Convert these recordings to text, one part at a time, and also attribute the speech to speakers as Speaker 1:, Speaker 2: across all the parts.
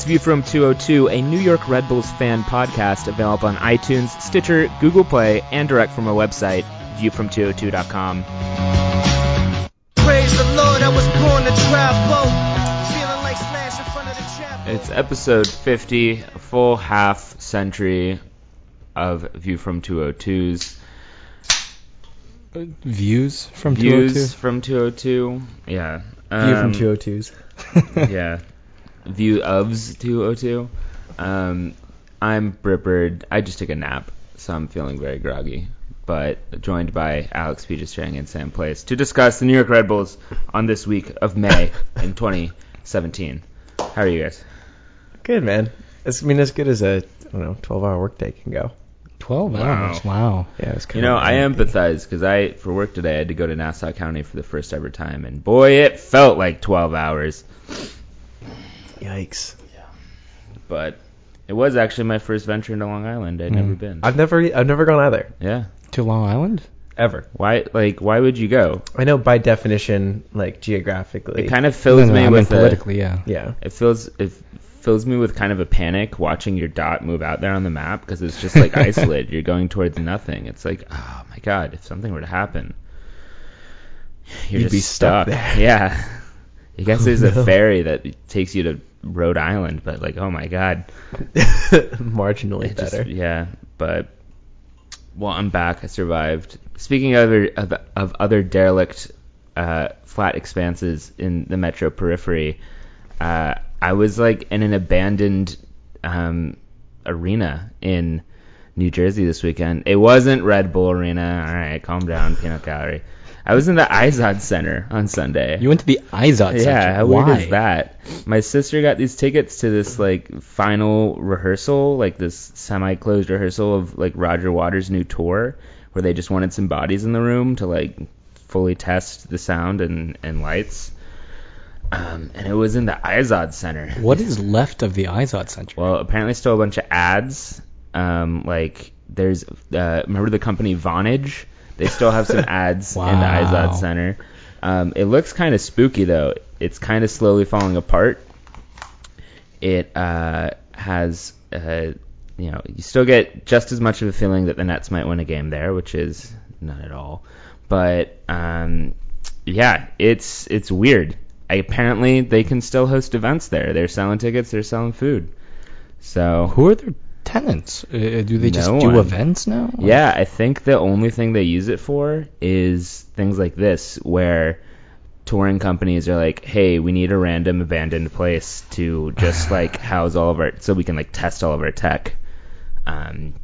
Speaker 1: It's View from 202, a New York Red Bulls fan podcast available on iTunes, Stitcher, Google Play, and direct from our website, viewfrom202.com.
Speaker 2: Praise the Lord, I was born to travel. Feeling like Slash in front of the chapel.
Speaker 1: It's episode 50, a full half century of View from 202's
Speaker 3: Views from
Speaker 1: views
Speaker 3: 202?
Speaker 1: from 202. Yeah.
Speaker 3: View from
Speaker 1: Um,
Speaker 3: 202s.
Speaker 1: yeah. View ofs 202. Um, I'm Brippered. I just took a nap, so I'm feeling very groggy. But joined by Alex Peterstrang and Sam Place to discuss the New York Red Bulls on this week of May in 2017. How are you guys?
Speaker 4: Good man. It's, I mean, as good as a I don't know 12 hour workday can go.
Speaker 3: 12
Speaker 1: Wow.
Speaker 3: hours. Wow.
Speaker 4: Yeah, it's
Speaker 1: You know, I empathize because I, for work today, I had to go to Nassau County for the first ever time, and boy, it felt like 12 hours.
Speaker 4: Yikes. Yeah.
Speaker 1: But it was actually my first venture into Long Island. I'd
Speaker 3: Mm.
Speaker 1: never been.
Speaker 4: I've never I've never gone either
Speaker 1: yeah.
Speaker 3: To Long Island?
Speaker 4: ever.
Speaker 1: Why? Like, why would you go?
Speaker 4: I know by definition, like geographically.
Speaker 1: It kind of fills
Speaker 3: No, no,
Speaker 1: me
Speaker 3: I mean
Speaker 1: with a,
Speaker 3: politically, yeah.
Speaker 4: yeah.
Speaker 1: it feels it fills me with kind of a panic watching your dot move out there on the map because it's just like isolated. You're going towards nothing. It's like, oh my god, if something were to happen, you're
Speaker 4: You'd
Speaker 1: just
Speaker 4: be stuck there.
Speaker 1: Yeah. I guess
Speaker 4: Oh,
Speaker 1: there's a ferry that takes you to Rhode Island, but like, oh my god,
Speaker 4: Marginally
Speaker 1: just-
Speaker 4: better.
Speaker 1: yeah, but well, I'm back. I survived. Speaking of other of, of other derelict uh, flat expanses in the metro periphery, uh, I was like in an abandoned um, arena in New Jersey this weekend. It wasn't Red Bull Arena. All right, calm down, peanut gallery. I was in the Izod Center on Sunday.
Speaker 3: You went to the Izod
Speaker 1: Center?
Speaker 3: Yeah,
Speaker 1: how
Speaker 3: Why?
Speaker 1: weird is that? My sister got these tickets to this like final rehearsal, like this semi-closed rehearsal of like Roger Waters' new tour, where they just wanted some bodies in the room to like fully test the sound and and lights. Um, and it was in the Izod Center.
Speaker 3: What is left of the Izod Center?
Speaker 1: Well, apparently still a bunch of ads. Um, like there's uh, remember the company Vonage? They still have some ads in the
Speaker 3: Wow.
Speaker 1: Izod Center. Um, it looks kind of spooky though. It's kind of slowly falling apart. It uh, has uh, you know you still get just as much of a feeling that the Nets might win a game there, which is none at all. But um, yeah, it's it's weird. I, apparently, they can still host events there. They're selling tickets. They're selling food. So
Speaker 3: Who are their tenants? Uh, do they just
Speaker 1: No
Speaker 3: do
Speaker 1: one.
Speaker 3: events now?
Speaker 1: yeah, I think the only thing they use it for is things like this, where touring companies are like, "Hey, we need a random abandoned place to just like house all of our, so we can like test all of our tech." Um,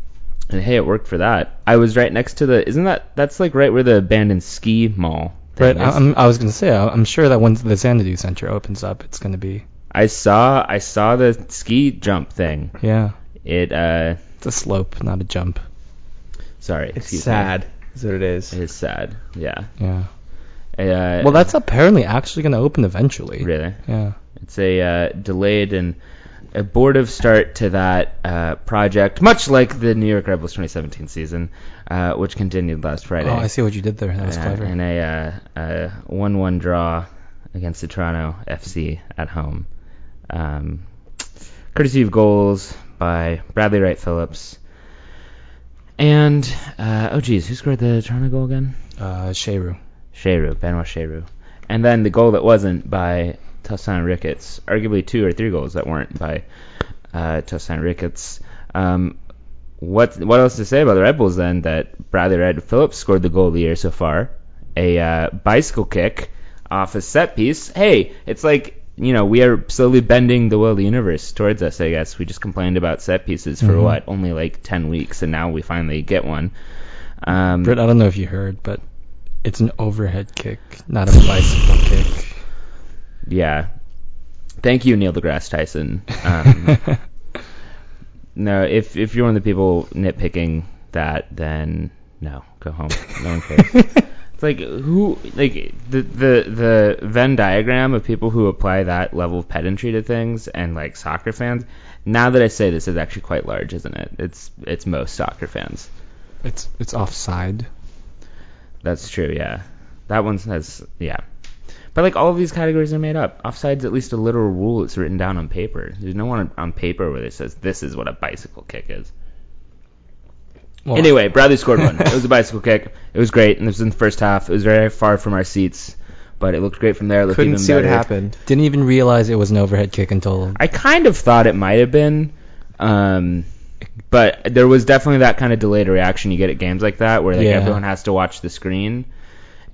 Speaker 1: and hey, it worked for that. I was right next to the. Isn't that that's like right where the abandoned ski mall?
Speaker 3: Right. I? I'm, I was going to say, I'm sure that once the Xanadu Center opens up, it's going to be.
Speaker 1: I saw I saw the ski jump thing.
Speaker 3: Yeah.
Speaker 1: It uh,
Speaker 3: It's a slope, not a jump.
Speaker 1: sorry,
Speaker 4: It's
Speaker 1: excuse me.
Speaker 4: sad. Is what it is.
Speaker 1: It is sad. Yeah.
Speaker 3: Yeah.
Speaker 1: Uh,
Speaker 3: Well, that's apparently actually going to open eventually.
Speaker 1: really.
Speaker 3: Yeah.
Speaker 1: It's a uh, delayed and abortive start to that uh, project, much like the New York Rebels 2017 season, uh, which continued last Friday.
Speaker 3: Oh, I see what you did there. That was
Speaker 1: Uh,
Speaker 3: clever.
Speaker 1: In a uh, uh, 1-1 draw against the Toronto FC at home. Um, courtesy of goals by Bradley Wright Phillips. And, uh, oh geez, who scored the Toronto goal again?
Speaker 3: Uh, Cheyrou.
Speaker 1: Cheyrou, Benoit Cheyrou. And then the goal that wasn't by Tosaint Ricketts. Arguably two or three goals that weren't by uh, Tosaint Ricketts. Um, what what else to say about the Red Bulls then? That Bradley Red Phillips scored the goal of the year so far. A uh, bicycle kick off a set piece. Hey, it's like you know we are slowly bending the will of the universe towards us. I guess we just complained about set pieces for
Speaker 3: Mhm.
Speaker 1: what only like ten weeks, and now we finally get one. Um,
Speaker 3: Britt, I don't know if you heard, but it's an overhead kick, not a bicycle kick.
Speaker 1: Yeah. Thank you, Neil deGrasse Tyson. Um, no, if if you're one of the people nitpicking that, then no, go home. No one cares. it's like who like the the the Venn diagram of people who apply that level of pedantry to things and like soccer fans. Now that I say this is actually quite large, isn't it? It's it's most soccer fans.
Speaker 3: it's it's offside.
Speaker 1: That's true, yeah. That one has, yeah. But like all of these categories are made up. Offside's at least a literal rule that's written down on paper. There's no one on paper where it says this is what a bicycle kick is.
Speaker 3: Well,
Speaker 1: Anyway, Bradley scored one. it was a bicycle kick. It was great, and this was in the first half. It was very far from our seats, but it looked great from there. It looked
Speaker 4: Couldn't
Speaker 1: even
Speaker 4: see what happened.
Speaker 3: didn't even realize it was an overhead kick until
Speaker 1: I kind of thought it might have been, um, but there was definitely that kind of delayed reaction you get at games like that, where like
Speaker 3: Yeah.
Speaker 1: everyone has to watch the screen,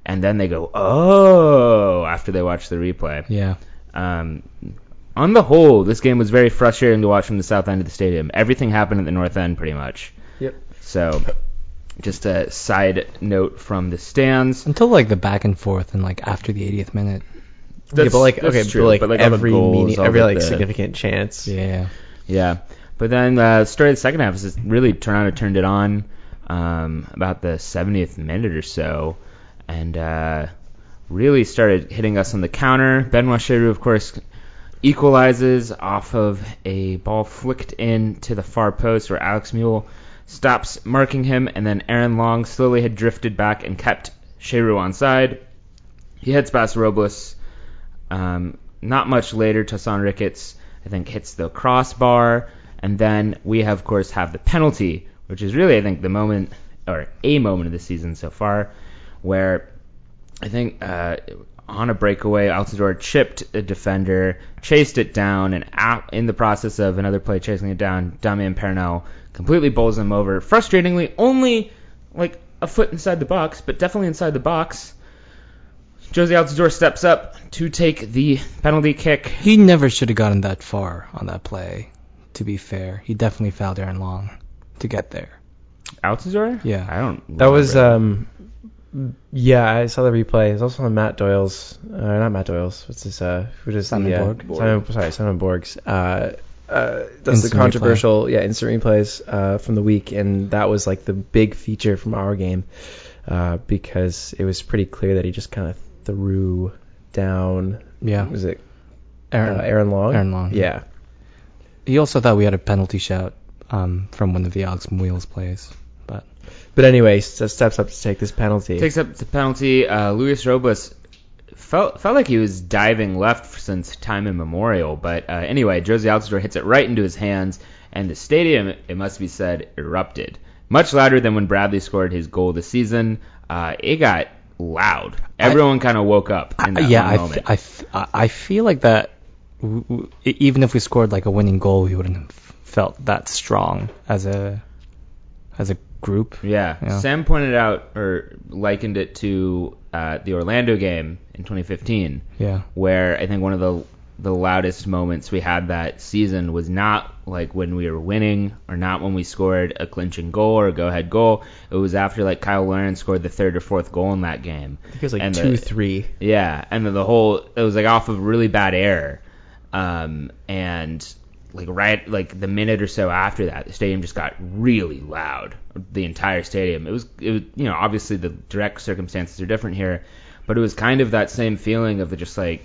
Speaker 1: and then they go, "Oh!" after they watch the replay.
Speaker 3: yeah.
Speaker 1: Um, on the whole, this game was very frustrating to watch from the south end of the stadium. Everything happened at the north end, pretty much.
Speaker 4: Yep.
Speaker 1: So, just a side note from the stands.
Speaker 3: Until like the back and forth and like after the 80th minute.
Speaker 4: yeah, but like
Speaker 1: that's
Speaker 4: okay,
Speaker 1: true,
Speaker 4: but like,
Speaker 1: but, like,
Speaker 4: every
Speaker 1: goals,
Speaker 4: meaning, every like
Speaker 1: the-
Speaker 4: significant chance.
Speaker 3: Yeah.
Speaker 1: Yeah, but then uh, the story of the second half is just really Toronto turned it on um, about the 70th minute or so, and uh, really started hitting us on the counter. Benoit Cheyrou, of course, equalizes off of a ball flicked in to the far post where Alex Muyl stops marking him, and then Aaron Long slowly had drifted back and kept Cheyrou onside. He heads past Robles. Um, not much later, Tosaint Ricketts, I think, hits the crossbar, and then we, have, of course, have the penalty, which is really, I think, the moment or a moment of the season so far, where I think uh, on a breakaway, Altidore chipped a defender, chased it down, and out, in the process of another play chasing it down, Damien Perrinelle completely bowls him over. Frustratingly, only like a foot inside the box, but definitely inside the box. Jozy Altidore steps up to take the penalty kick.
Speaker 3: He never should have gotten that far on that play. To be fair, he definitely fouled Aaron Long to get there.
Speaker 1: Altidore?
Speaker 3: Yeah.
Speaker 1: I don't.
Speaker 4: That was um, yeah, I saw the replay. It was also on Matt Doyle's, uh, not Matt Doyle's. What's this? Uh, who does
Speaker 3: Simon
Speaker 4: the uh,
Speaker 3: Borg?
Speaker 4: Simon, sorry, Simon Borg's. Uh, uh,
Speaker 3: Instant
Speaker 4: the controversial, yeah, instant replays uh, from the week, and that was like the big feature from our game uh, because it was pretty clear that he just kind of threw down.
Speaker 3: Yeah.
Speaker 4: Was it
Speaker 3: Aaron.
Speaker 4: uh, Aaron Long?
Speaker 3: Aaron Long,
Speaker 4: Yeah.
Speaker 3: He also thought we had a penalty shout um, from one of the Alex Muyl's plays, but
Speaker 4: anyway, s- steps up to take this penalty.
Speaker 1: takes up the penalty. Uh, Luis Robles felt felt like he was diving left since time immemorial. But uh, anyway, Jozy Altidore hits it right into his hands, and the stadium, it must be said, erupted. Much louder than when Bradley scored his goal this season. Uh, it got loud. Everyone kind of woke up in that
Speaker 3: yeah, I,
Speaker 1: moment.
Speaker 3: f- I, f- I- I feel like that. w- w- even if we scored like a winning goal, we wouldn't have felt that strong as a as a group.
Speaker 1: Yeah.
Speaker 3: Yeah.
Speaker 1: Sam pointed out or likened it to uh, the Orlando game in 2015,
Speaker 3: Yeah,
Speaker 1: where I think one of the the loudest moments we had that season was not like when we were winning or not when we scored a clinching goal or a go ahead goal. It was after like Kyle Lawrence scored the third or fourth goal in that game.
Speaker 4: I think it was like
Speaker 1: And
Speaker 4: two,
Speaker 1: the-
Speaker 4: three.
Speaker 1: Yeah, and then the whole it was like off of really bad air, um, and like right like the minute or so after that, the stadium just got really loud. The entire stadium. It was it was you know obviously the direct circumstances are different here, but it was kind of that same feeling of the just like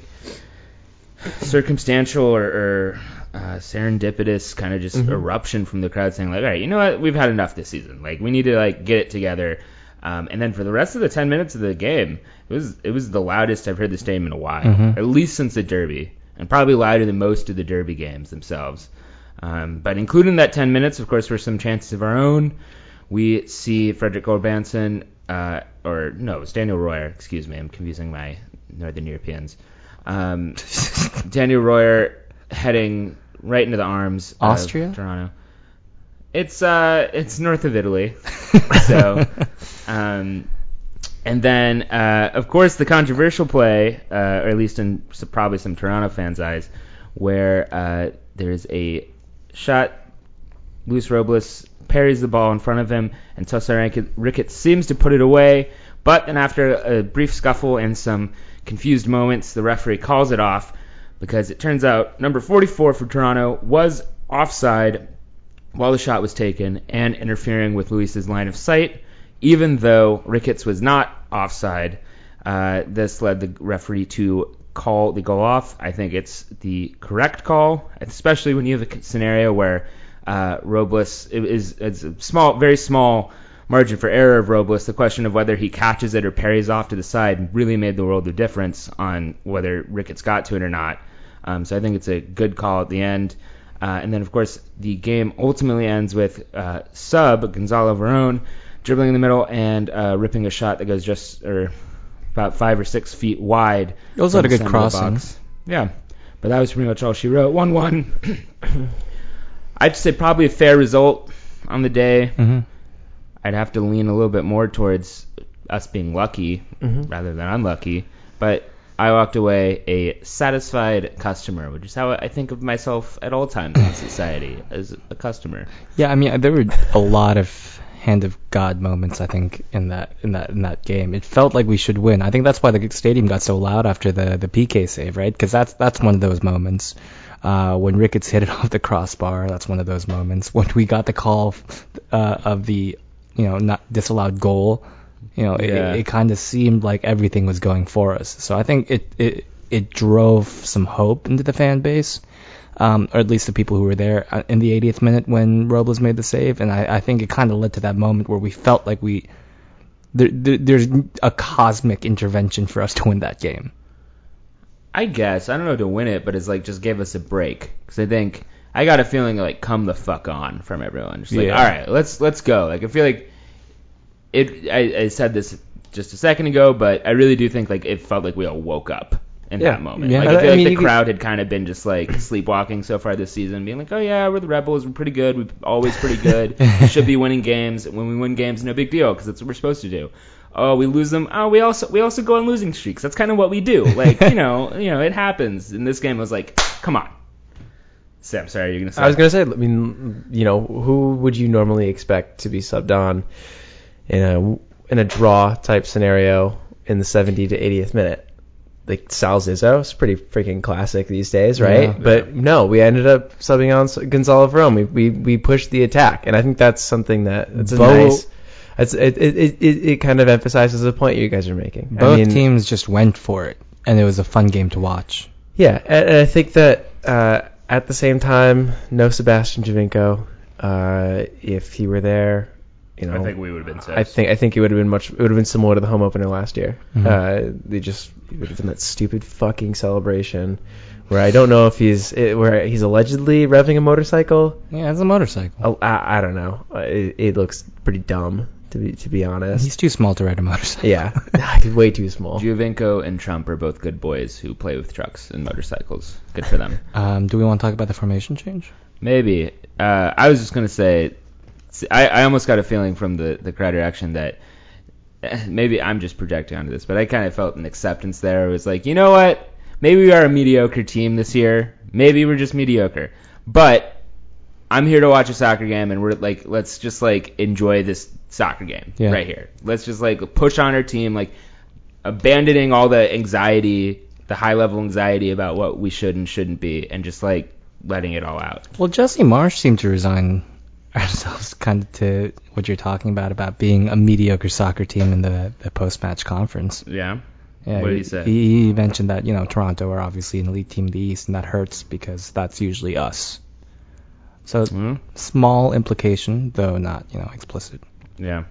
Speaker 1: circumstantial or, or uh, serendipitous kind of just eruption from the crowd saying like, all right, you know what, we've had enough this season. Like we need to like get it together. Um, and then for the rest of the 10 minutes of the game, it was it was the loudest I've heard the stadium in a while,
Speaker 3: Mhm.
Speaker 1: at least since the Derby, and probably louder than most of the Derby games themselves. Um, but including that 10 minutes, of course, were some chances of our own. We see Fredrik Gulbrandsen, uh, or no, it's Daniel Royer. Excuse me, I'm confusing my Northern Europeans. Um, Daniel Royer heading right into the arms
Speaker 3: Austria?
Speaker 1: of Toronto. It's uh, it's north of Italy, so um, and then uh, of course the controversial play, uh, or at least in probably some Toronto fans' eyes, where uh, there's a shot. Luis Robles parries the ball in front of him, and Tosaint Ricketts seems to put it away. But then after a brief scuffle and some confused moments, the referee calls it off because it turns out number 44 for Toronto was offside while the shot was taken and interfering with Luis's line of sight, even though Ricketts was not offside. Uh, this led the referee to call the goal off. I think it's the correct call, especially when you have a scenario where uh, Robles is, it's a small, very small margin for error of Robles, the question of whether he catches it or parries off to the side really made the world of difference on whether Ricketts got to it or not. Um, so I think it's a good call at the end. Uh, and then, of course, the game ultimately ends with uh, sub Gonzalo Verón dribbling in the middle and uh, ripping a shot that goes just or about five or six feet wide.
Speaker 3: It was a good crossing.
Speaker 1: box. Yeah, but that was pretty much all she wrote. One-one. I'd say probably a fair result on the day.
Speaker 3: hmm
Speaker 1: I'd have to lean a little bit more towards us being lucky
Speaker 4: Mhm.
Speaker 1: rather than unlucky. But I walked away a satisfied customer, which is how I think of myself at all times in society as a customer.
Speaker 3: Yeah, I mean, there were a lot of hand of God moments. I think in that in that in that game, it felt like we should win. I think that's why the stadium got so loud after the the PK save, right? Because that's that's one of those moments. Uh, when Ricketts hit it off the crossbar, that's one of those moments. When we got the call uh, of the you know not disallowed goal, you know,
Speaker 1: Yeah.
Speaker 3: it, it kind of seemed like everything was going for us. So I think it it it drove some hope into the fan base um, or at least the people who were there uh, in the 80th minute when Robles made the save, and I, I think it kind of led to that moment where we felt like we there, there, there's a cosmic intervention for us to win that game.
Speaker 1: I guess I don't know to win it, but it's like just give us a break because I think I got a feeling like come the fuck on from everyone. Just like
Speaker 3: Yeah.
Speaker 1: all right, let's let's go. Like I feel like it. I, I said this just a second ago, but I really do think like it felt like we all woke up in
Speaker 4: Yeah.
Speaker 1: that moment.
Speaker 3: Yeah.
Speaker 1: Like
Speaker 4: I-
Speaker 1: feel
Speaker 4: I
Speaker 1: like
Speaker 4: mean,
Speaker 1: the
Speaker 4: you could-
Speaker 1: crowd had kind of been just like sleepwalking so far this season, being like, oh yeah, we're the Rebels, we're pretty good, we're always pretty good, we should be winning games. When we win games, no big deal because that's what we're supposed to do. Oh, we lose them. Oh, we also we also go on losing streaks. That's kind of what we do. Like you know, you know, it happens. In this game, I was like, come on. Sam, sorry, you're gonna say.
Speaker 4: I was gonna say, I mean, you know, who would you normally expect to be subbed on in a in a draw type scenario in the 70 to 80th minute? Like Sal Zizzo, it's pretty freaking classic these days, right?
Speaker 3: Yeah.
Speaker 4: But no, we ended up subbing on Gonzalo Verón. We, we we pushed the attack, and I think that's something that it's a
Speaker 3: Bo-
Speaker 4: nice. It's, it, it, it, it kind of emphasizes the point you guys are making. I
Speaker 3: Both
Speaker 4: mean,
Speaker 3: teams just went for it, and it was a fun game to watch.
Speaker 4: Yeah, and, and I think that uh, at the same time, no Sebastian Giovinco. Uh, if he were there, you know,
Speaker 1: I think we would have been.
Speaker 4: I think I think it would have been much. It would have been similar to the home opener last year.
Speaker 3: Mhm.
Speaker 4: Uh, they just it would have been that stupid fucking celebration where I don't know if he's it, where he's allegedly revving a motorcycle.
Speaker 3: Yeah, it's a motorcycle.
Speaker 4: Oh, I, I don't know. Uh, It, it looks pretty dumb to be to be honest.
Speaker 3: He's too small to ride a motorcycle.
Speaker 4: yeah, he's way too small.
Speaker 1: Giovinco and Trump are both good boys who play with trucks and motorcycles. Good for them.
Speaker 3: Um, do we want to talk about the formation change?
Speaker 1: Maybe. Uh, I was just gonna say, I, I almost got a feeling from the the crowd reaction that eh, maybe I'm just projecting onto this, but I kind of felt an acceptance there. It was like, you know what? Maybe we are a mediocre team this year. Maybe we're just mediocre, but I'm here to watch a soccer game, and we're like, let's just like enjoy this soccer game
Speaker 3: Yeah.
Speaker 1: right here. Let's just like push on our team, like abandoning all the anxiety, the high level anxiety about what we should and shouldn't be, and just like letting it all out.
Speaker 3: Well, Jesse Marsch seemed to resign ourselves kind of to what you're talking about about being a mediocre soccer team in the, the post-match conference.
Speaker 1: Yeah.
Speaker 3: Yeah,
Speaker 1: What did he say?
Speaker 3: He, he mentioned that you know Toronto are obviously an elite team in the East, and that hurts because that's usually us. So
Speaker 1: Hmm?
Speaker 3: small implication, though not you know explicit.
Speaker 1: Yeah.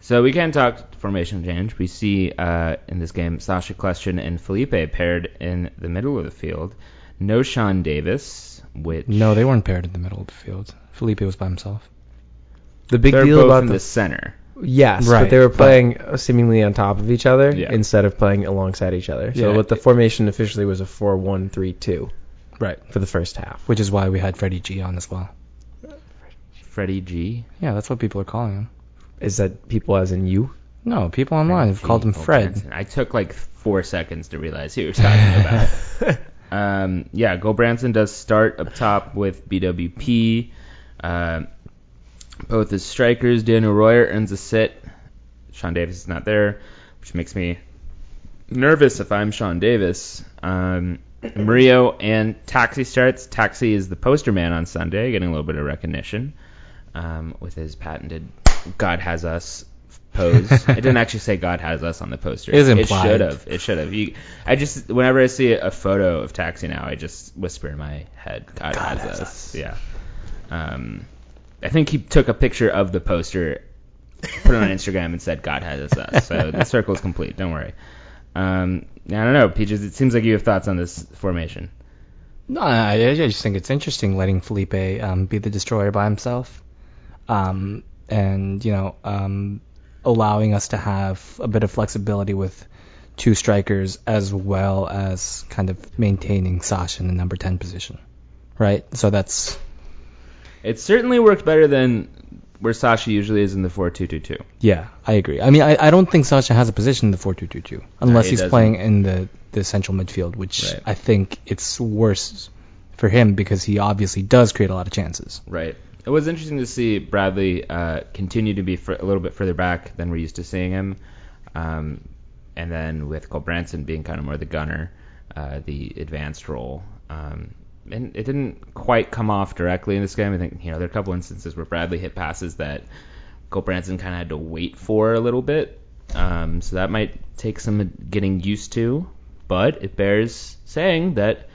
Speaker 1: So we can talk formation change. We see uh, in this game Sacha Kljestan and Felipe paired in the middle of the field. No Sean Davis, which
Speaker 3: No, they weren't paired in the middle of the field. Felipe was by himself.
Speaker 4: The big
Speaker 1: they're
Speaker 4: deal
Speaker 1: both
Speaker 4: about
Speaker 1: in
Speaker 4: the
Speaker 1: the center.
Speaker 4: Yes,
Speaker 3: Right,
Speaker 4: but they were playing uh, seemingly on top of each other
Speaker 1: Yeah.
Speaker 4: instead of playing alongside each other. So
Speaker 3: Yeah.
Speaker 4: what the formation officially was a 4-1-3-2
Speaker 3: Right.
Speaker 4: for the first half.
Speaker 3: Which is why we had Freddie G on as well.
Speaker 1: Freddie G.
Speaker 3: Yeah, that's what people are calling him.
Speaker 4: Is that people as in you?
Speaker 3: No, people online have
Speaker 1: Freddie
Speaker 3: called him
Speaker 1: G.
Speaker 3: Fred.
Speaker 1: Branson. I took like four seconds to realize who he was talking about. Um, yeah, Gulbrandsen does start up top with BWP. Uh, both as strikers, Daniel Royer earns a sit. Sean Davis is not there, which makes me nervous if I'm Sean Davis. Um, Murillo and Taxi starts. Taxi is the poster man on Sunday, getting a little bit of recognition um, with his patented "God has us" pose. it didn't actually say "God has us" on the poster.
Speaker 3: It
Speaker 1: It should have. It should have. I just whenever I see a photo of Taxi now, I just whisper in my head, "God, has, us. Yeah. Um, I think he took a picture of the poster put it on Instagram and said God has us. So the circle is complete. Don't worry. Um, I don't know, Peaches. It seems like you have thoughts on this formation.
Speaker 3: No, I, I just think it's interesting letting Felipe um, be the destroyer by himself, um, and you know, um, allowing us to have a bit of flexibility with two strikers as well as kind of maintaining Sacha in the number ten position, right? So that's
Speaker 1: It certainly worked better than where Sacha usually is in the four two two two.
Speaker 3: yeah, I agree. I mean, I, I don't think Sacha has a position in the four two two two unless
Speaker 1: he
Speaker 3: he's
Speaker 1: doesn't.
Speaker 3: playing in the the central midfield, which
Speaker 1: Right.
Speaker 3: I think it's worse for him because he obviously does create a lot of chances.
Speaker 1: Right. It was interesting to see Bradley uh, continue to be fr- a little bit further back than we're used to seeing him, um, and then with Gulbrandsen being kind of more the gunner, uh, the advanced role. Um, and it didn't quite come off directly in this game. I think you know there are a couple instances where Bradley hit passes that Gulbrandsen kind of had to wait for a little bit. Um, so that might take some getting used to, but it bears saying that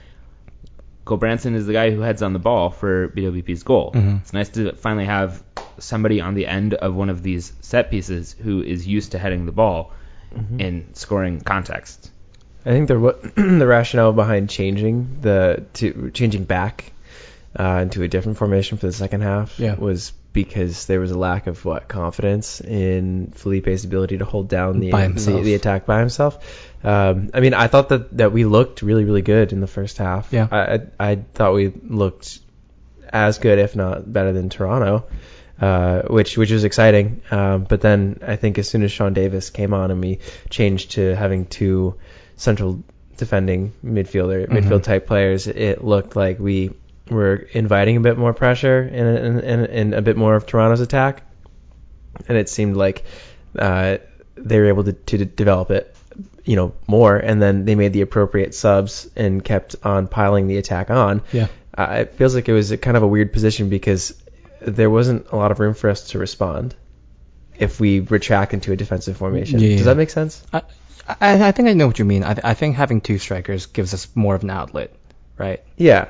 Speaker 1: Gulbrandsen is the guy who heads on the ball for BWP's goal.
Speaker 3: Mhm.
Speaker 1: It's nice to finally have somebody on the end of one of these set pieces who is used to heading the ball in scoring context.
Speaker 4: I think the the rationale behind changing the to changing back uh, into a different formation for the second half
Speaker 3: Yeah.
Speaker 4: was because there was a lack of what confidence in Felipe's ability to hold down the the, the attack by himself. Um, I mean, I thought that that we looked really really good in the first half.
Speaker 3: Yeah.
Speaker 4: I I, I thought we looked as good, if not better, than Toronto. Uh, which which was exciting, um, but then I think as soon as Sean Davis came on and we changed to having two central defending midfielder
Speaker 3: Mhm.
Speaker 4: midfield type players, it looked like we were inviting a bit more pressure and, and, and, and a bit more of Toronto's attack, and it seemed like uh, they were able to, to develop it, you know, more, and then they made the appropriate subs and kept on piling the attack on.
Speaker 3: Yeah.
Speaker 4: Uh, it feels like it was a kind of a weird position because there wasn't a lot of room for us to respond if we retract into a defensive formation.
Speaker 3: Yeah.
Speaker 4: Does that make sense?
Speaker 3: I, I, I think I know what you mean. I, I think having two strikers gives us more of an outlet, right?
Speaker 4: Yeah,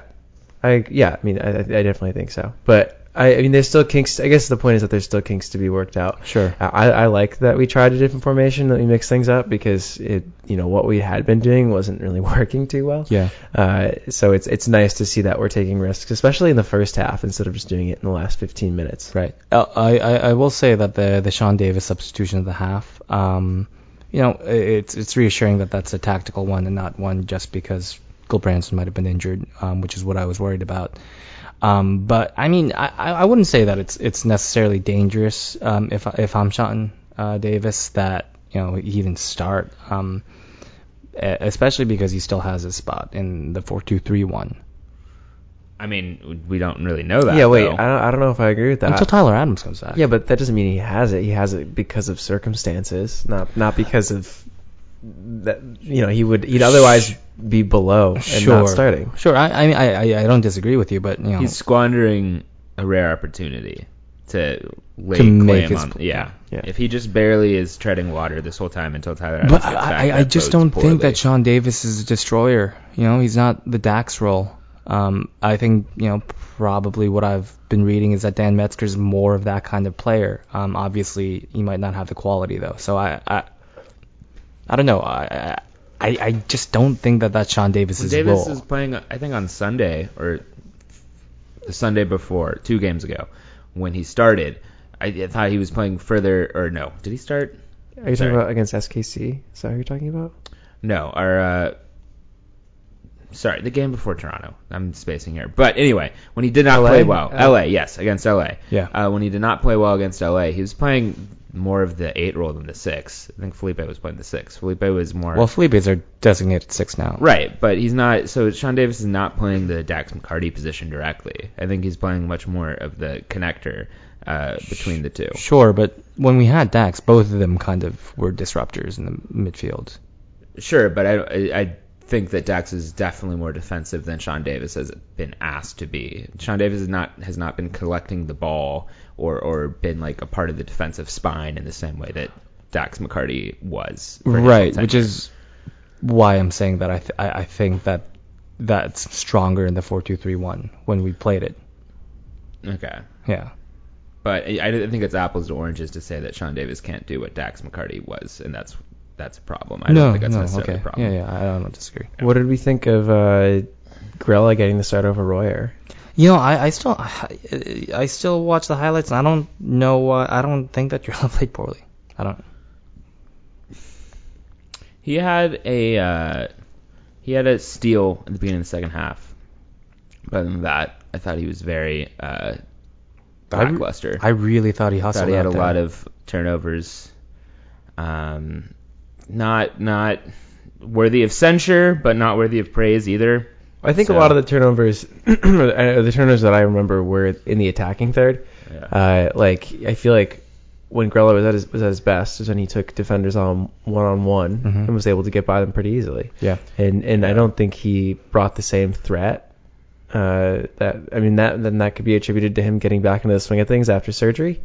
Speaker 4: I yeah, I mean, I, I definitely think so. But I, I mean, there's still kinks. I guess the point is that there's still kinks to be worked out.
Speaker 3: Sure.
Speaker 4: I, I like that we tried a different formation, that we mixed things up because it, you know, what we had been doing wasn't really working too well.
Speaker 3: Yeah.
Speaker 4: Uh, so it's it's nice to see that we're taking risks, especially in the first half instead of just doing it in the last 15 minutes.
Speaker 3: Right. Uh, I, I, I will say that the the Sean Davis substitution of the half, um, you know, it's it's reassuring that that's a tactical one and not one just because Gulbrandsen might have been injured, um, which is what I was worried about. Um, but I mean, I, I wouldn't say that it's it's necessarily dangerous um, if if I'm Sean uh, Davis that you know he didn't start, um, especially because he still has his spot in the four two three one
Speaker 1: I mean, we don't really know that.
Speaker 4: yeah, wait,
Speaker 1: though.
Speaker 4: I don't, I don't know if I agree with that.
Speaker 3: until Tyler Adams comes back.
Speaker 4: Yeah, but that doesn't mean he has it. He has it because of circumstances, not not because of that. You know, he would he'd otherwise be below and
Speaker 3: sure.
Speaker 4: not starting.
Speaker 3: Sure. I I mean I I I don't disagree with you, but you know
Speaker 1: He's squandering a rare opportunity to lay
Speaker 3: To
Speaker 1: claim
Speaker 3: make his
Speaker 1: on.
Speaker 3: pl-
Speaker 1: Yeah.
Speaker 4: Yeah.
Speaker 1: If he just barely is treading water this whole time until Tyler Adams
Speaker 3: But
Speaker 1: gets back,
Speaker 3: I, I, I
Speaker 1: that
Speaker 3: just
Speaker 1: bodes
Speaker 3: don't
Speaker 1: poorly.
Speaker 3: think that Sean Davis is a destroyer. You know, he's not the Dax role. Um, I think you know probably what I've been reading is that Dan Metzger's more of that kind of player. Um, obviously he might not have the quality though. So I I, I don't know. I, I I just don't think that that's Sean Davis's
Speaker 1: Davis
Speaker 3: role.
Speaker 1: Davis is playing, I think, on Sunday or the Sunday before, two games ago, when he started. I, I thought he was playing further, or no? Did he start?
Speaker 4: Are you
Speaker 1: Sorry.
Speaker 4: talking about against SKC? Is that what you're talking about?
Speaker 1: No, our uh, sorry, the game before Toronto. I'm spacing here, but anyway, when he did not
Speaker 4: LA?
Speaker 1: play well,
Speaker 4: Uh,
Speaker 1: LA, yes, against LA.
Speaker 3: Yeah.
Speaker 1: Uh, when he did not play well against LA, he was playing more of the eight role than the six. I think Felipe was playing the six. Felipe was more
Speaker 3: well, Felipe's are designated six now.
Speaker 1: right, but he's not. So Sean Davis is not playing the Dax McCarty position directly. I think he's playing much more of the connector uh, between the two.
Speaker 3: Sure, but when we had Dax, both of them kind of were disruptors in the midfield.
Speaker 1: Sure, but I, I, I think that Dax is definitely more defensive than Sean Davis has been asked to be. Sean Davis is not has not been collecting the ball or or been like a part of the defensive spine in the same way that Dax McCarty was. for his whole
Speaker 3: right, which is why I'm saying that I th- I, I think that that's stronger in the four two three one when we played it.
Speaker 1: okay.
Speaker 3: Yeah.
Speaker 1: but I, I think it's apples to oranges to say that Sean Davis can't do what Dax McCarty was, and that's that's a problem. I
Speaker 3: no,
Speaker 1: don't think that's
Speaker 3: no,
Speaker 1: necessarily
Speaker 3: okay.
Speaker 1: a problem.
Speaker 3: Yeah, yeah, I don't disagree.
Speaker 4: What did we think of uh, Grella getting the start over Royer?
Speaker 3: You know, I, I still I, I still watch the highlights, and I don't know. Uh, I don't think that Grella played poorly. I don't.
Speaker 1: He had a uh, he had a steal at the beginning of the second half. But other than that, I thought he was very uh,
Speaker 3: I re- I really thought he hustled.
Speaker 1: thought he had a
Speaker 3: there.
Speaker 1: lot of turnovers. Um, not not worthy of censure, but not worthy of praise either.
Speaker 4: I think
Speaker 1: So-
Speaker 4: a lot of the turnovers, uh, the turnovers that I remember were in the attacking third.
Speaker 1: Yeah.
Speaker 4: Uh, like I feel like when Grella was at his was at his best is when he took defenders on one on one and was able to get by them pretty easily.
Speaker 3: Yeah.
Speaker 4: And and I don't think he brought the same threat. Uh, that I mean that then that could be attributed to him getting back into the swing of things after surgery,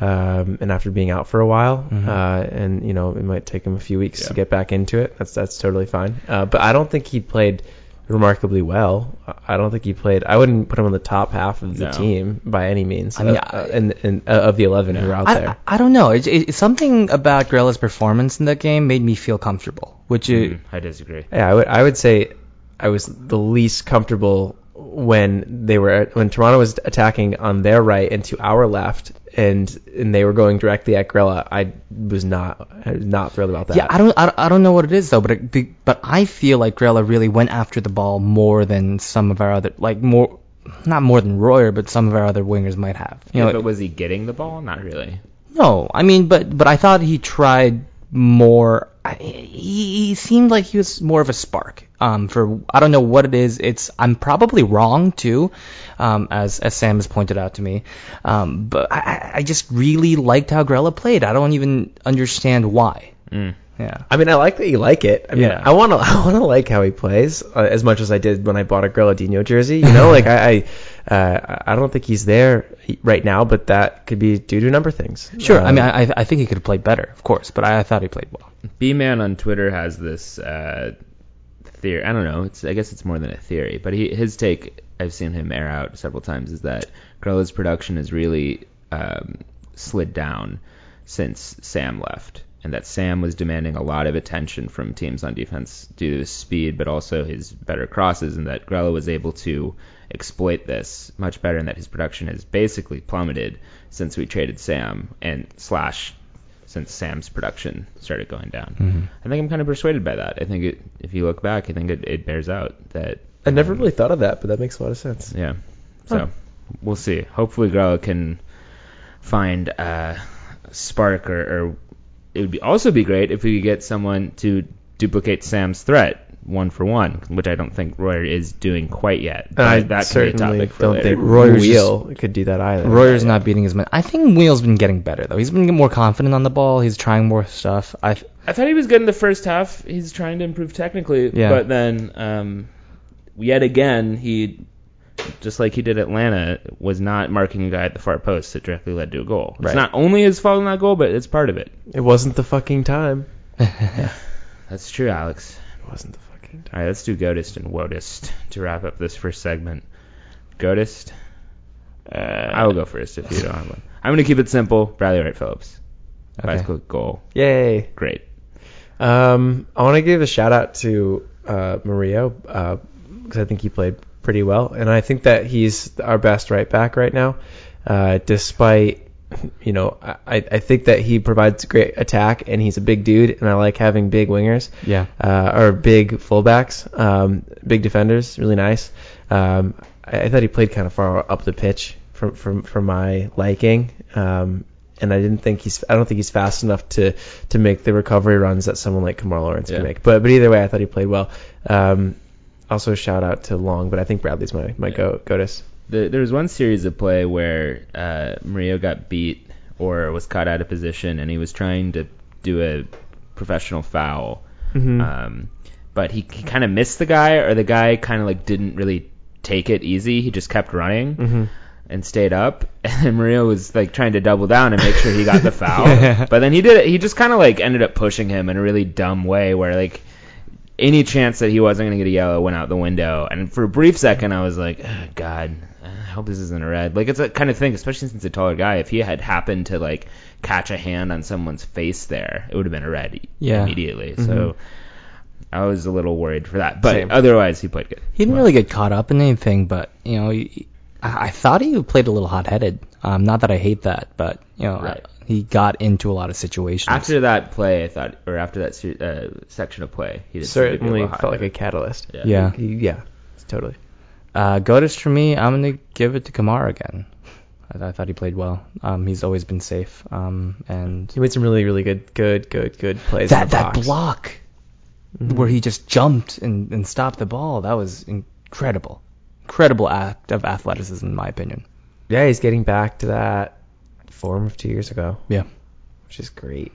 Speaker 4: um, and after being out for a while.
Speaker 3: Mhm.
Speaker 4: Uh, and you know it might take him a few weeks to get back into it. That's that's totally fine. Uh, but I don't think he played remarkably well. I- I don't think he played. I wouldn't put him on the top half of the
Speaker 1: No.
Speaker 4: team by any means.
Speaker 3: I mean,
Speaker 4: uh, uh, and, and uh, of the eleven who are out
Speaker 3: I,
Speaker 4: there.
Speaker 3: I, I don't know. It, it, something about Grella's performance in that game made me feel comfortable, which is
Speaker 1: Mm, I disagree.
Speaker 4: Yeah, I would I would say I was the least comfortable when they were when Toronto was attacking on their right and to our left and and they were going directly at Grella. I was not I was not thrilled about that.
Speaker 3: Yeah, I don't, I don't, I don't know what it is though, but it, but I feel like Grella really went after the ball more than some of our other, like more, not more than Royer, but some of our other wingers might have. You
Speaker 1: Yeah,
Speaker 3: know,
Speaker 1: but was he getting the ball? Not really.
Speaker 3: no, I mean, but but I thought he tried more. He, he seemed like he was more of a spark. Um, for I don't know what it is. It's I'm probably wrong too, um, as as Sam has pointed out to me. Um, but I, I- I just really liked how Grella played. I don't even understand why.
Speaker 1: Mm.
Speaker 3: Yeah.
Speaker 4: I mean, I like that you like it. I mean,
Speaker 3: Yeah.
Speaker 4: I want to I want to like how he plays uh, as much as I did when I bought a Grilladino jersey. You know, like I I, uh, I don't think he's there right now, but that could be due to a number of things.
Speaker 3: Sure. I
Speaker 4: Um,
Speaker 3: mean, I, I think he could have played better, of course, but I, I thought he played well.
Speaker 1: B Man on Twitter has this uh, theory. I don't know. It's I guess it's more than a theory, but he his take I've seen him air out several times is that Grella's production has really um, slid down since Sam left, and that Sam was demanding a lot of attention from teams on defense due to his speed, but also his better crosses, and that Grella was able to exploit this much better, and that his production has basically plummeted since we traded Sam and slash since Sam's production started going down.
Speaker 3: Mm-hmm.
Speaker 1: I think I'm kind of persuaded by that. I think it, if you look back, I think it, it bears out that.
Speaker 4: I never
Speaker 1: um,
Speaker 4: really thought of that, but that makes a lot of sense.
Speaker 1: Yeah. So
Speaker 4: Huh.
Speaker 1: we'll see. Hopefully, Grella can find a spark, or, or it would be also be great if we could get someone to duplicate Sam's threat one for one, which I don't think Royer is doing quite yet.
Speaker 4: And I
Speaker 1: But that can be a
Speaker 4: certainly
Speaker 1: topic
Speaker 4: don't
Speaker 1: later.
Speaker 4: think
Speaker 3: Royer's
Speaker 4: Wheel could do that either.
Speaker 3: Royer's not beating his man. I think Wheel's been getting better though. He's been getting more confident on the ball. He's trying more stuff. I
Speaker 1: I thought he was good in the first half. He's trying to improve technically,
Speaker 3: Yeah.
Speaker 1: but then um, yet again he, just like he did Atlanta, was not marking a guy at the far post that directly led to a goal.
Speaker 4: Right.
Speaker 1: It's not only his fault in that goal, but it's part of it.
Speaker 4: It wasn't the fucking time.
Speaker 1: That's true, Alex.
Speaker 4: It wasn't the fucking time.
Speaker 1: All right, let's do Godist and Wodist to wrap up this first segment. Godist,
Speaker 3: uh,
Speaker 1: I will go first if you don't have one. I'm going to keep it simple. Bradley Wright Phillips,
Speaker 3: Okay.
Speaker 1: bicycle goal,
Speaker 4: Yay.
Speaker 1: great.
Speaker 4: Um, I want to give a shout out to uh, Mario because I think he played pretty well, and I think that he's our best right back right now. Uh, despite, you know, I, I think that he provides great attack, and he's a big dude, and I like having big wingers
Speaker 3: yeah.
Speaker 4: uh, or big fullbacks, um, big defenders, really nice. Um, I, I thought he played kind of far up the pitch from from for my liking. Um, and I didn't think he's I don't think he's fast enough to to make the recovery runs that someone like Kemar Lawrence
Speaker 1: Yeah.
Speaker 4: can make. But but either way, I thought he played well. Um, also shout out to Long, but I think Bradley's my my
Speaker 1: Yeah.
Speaker 4: go Gotis.
Speaker 1: The, there was one series of play where uh, Mario got beat or was caught out of position, and he was trying to do a professional foul,
Speaker 4: Mm-hmm.
Speaker 1: um, but he, he kind of missed the guy, or the guy kind of like didn't really take it easy. He just kept running
Speaker 4: mm-hmm.
Speaker 1: and stayed up, and Mario was like trying to double down and make sure he got the foul.
Speaker 3: Yeah.
Speaker 1: But then he did it. He just kind of like ended up pushing him in a really dumb way, where like any chance that he wasn't going to get a yellow went out the window. And for a brief second, I was like, "Ugh, God, I hope this isn't a red. Like it's a kind of thing, especially since a taller guy. If he had happened to like catch a hand on someone's face there, it would have been a red
Speaker 3: Yeah.
Speaker 1: immediately. So I was a little worried for that. But
Speaker 4: Same.
Speaker 1: otherwise, he played good.
Speaker 3: He didn't really get caught up in anything, but you know, he, I, I thought he played a little hot-headed. Um, not that I hate that, but you know,
Speaker 1: Right.
Speaker 3: He got into a lot of situations.
Speaker 1: After that play, I thought, or after that se- uh, section of play, he did seem to be a
Speaker 4: Certainly
Speaker 1: little
Speaker 4: felt like a catalyst.
Speaker 1: Yeah.
Speaker 3: yeah,
Speaker 4: He- yeah, totally.
Speaker 3: uh, Gotis for me, I'm gonna give it to Kamara again. I, I thought he played well. Um, he's always been safe. Um, and
Speaker 4: He made some really, really good, good, good, good plays.
Speaker 3: that
Speaker 4: in the
Speaker 3: that
Speaker 4: box. Mm-hmm.
Speaker 3: block where he just jumped and, and stopped the ball, that was incredible. Incredible act of athleticism, in my opinion.
Speaker 4: Yeah, he's getting back to that form of two years ago,
Speaker 3: Yeah.
Speaker 4: which is great.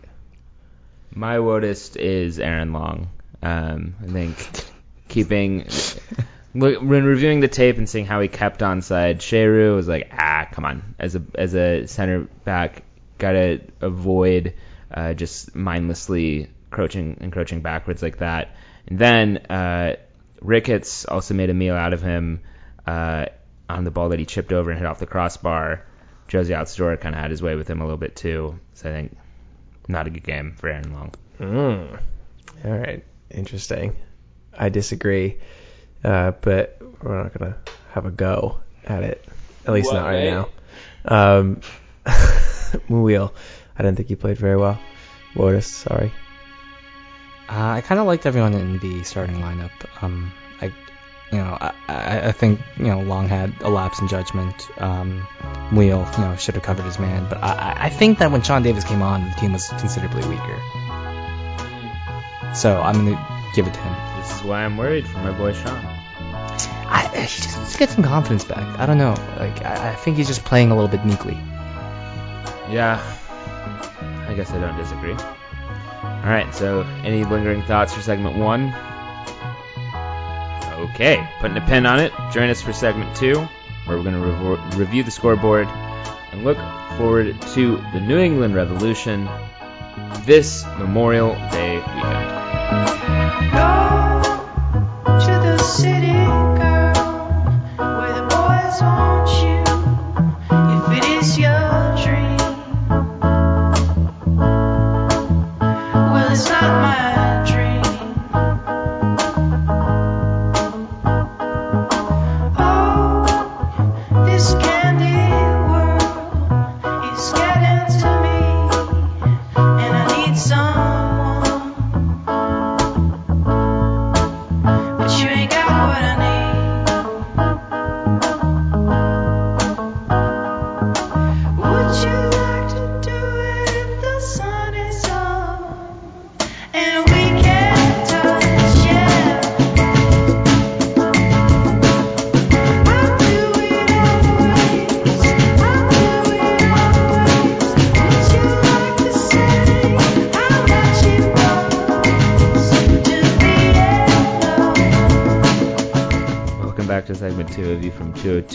Speaker 1: My Wotist is Aaron Long. Um, I think keeping when reviewing the tape and seeing how he kept onside, Cheyrou was like, ah, come on, as a as a center back, gotta avoid uh, just mindlessly crouching encroaching backwards like that. And then uh, Ricketts also made a meal out of him uh, on the ball that he chipped over and hit off the crossbar. Jozy Altidore kind of had his way with him a little bit too. So I think not a good game for Aaron Long.
Speaker 4: Mm. All right, interesting. I disagree, uh, but we're not gonna have a go at it. At least
Speaker 1: What,
Speaker 4: not right
Speaker 1: mate?
Speaker 4: now. Um, Muyl, I didn't think he played very well. Wotus, sorry.
Speaker 3: Uh, I kind of liked everyone in the starting lineup. Um, I, you know, I, I, think you know Long had a lapse in judgment. Um, Wheel, you know, should have covered his man, but I, I- I think that when Sean Davis came on, the team was considerably weaker. So I'm gonna give it to him.
Speaker 1: This is why I'm worried for my boy Sean.
Speaker 3: I, he just needs to get some confidence back. I don't know. Like I, I think he's just playing a little bit meekly.
Speaker 1: Yeah, I guess I don't disagree. All right, so any lingering thoughts for segment one? Okay, putting a pin on it. Join us for segment two, where we're going to review the scoreboard and look forward to the New England Revolution this Memorial Day weekend.
Speaker 5: Go to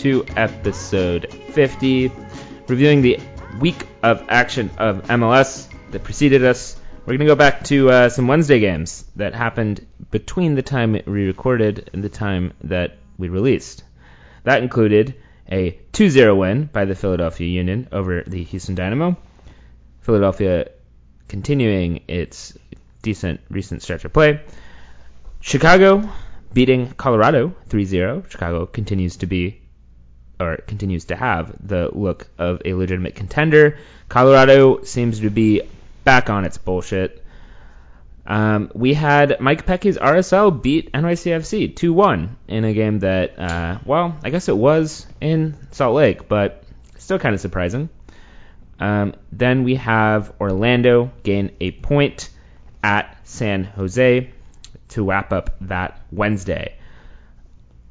Speaker 1: 202, episode 50. Reviewing the week of action of MLS that preceded us. We're going to go back to uh, some Wednesday games that happened between the time we recorded and the time that we released. That included a 2 0 win by the Philadelphia Union over the Houston Dynamo. Philadelphia continuing its decent recent stretch of play. Chicago beating Colorado 3-0. Chicago continues to be or continues to have the look of a legitimate contender. Colorado seems to be back on its bullshit. Um, we had Mike Petke's RSL beat NYCFC 2-1 in a game that, uh, well, I guess it was in Salt Lake, but still kind of surprising. Um, then we have Orlando gain a point at San Jose to wrap up that Wednesday.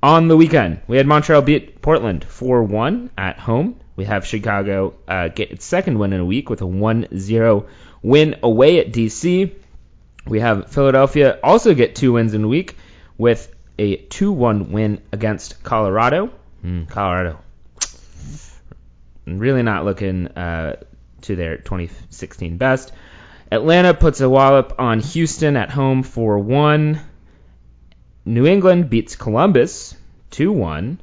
Speaker 1: On the weekend, we had Montreal beat Portland 4-1 at home. We have Chicago uh, get its second win in a week with a 1-0 win away at DC. We have Philadelphia also get two wins in a week with a 2-1 win against Colorado. Hmm, Colorado really not looking uh, to their 2016 best. Atlanta puts a wallop on Houston at home 4 1. New England beats Columbus 2-1,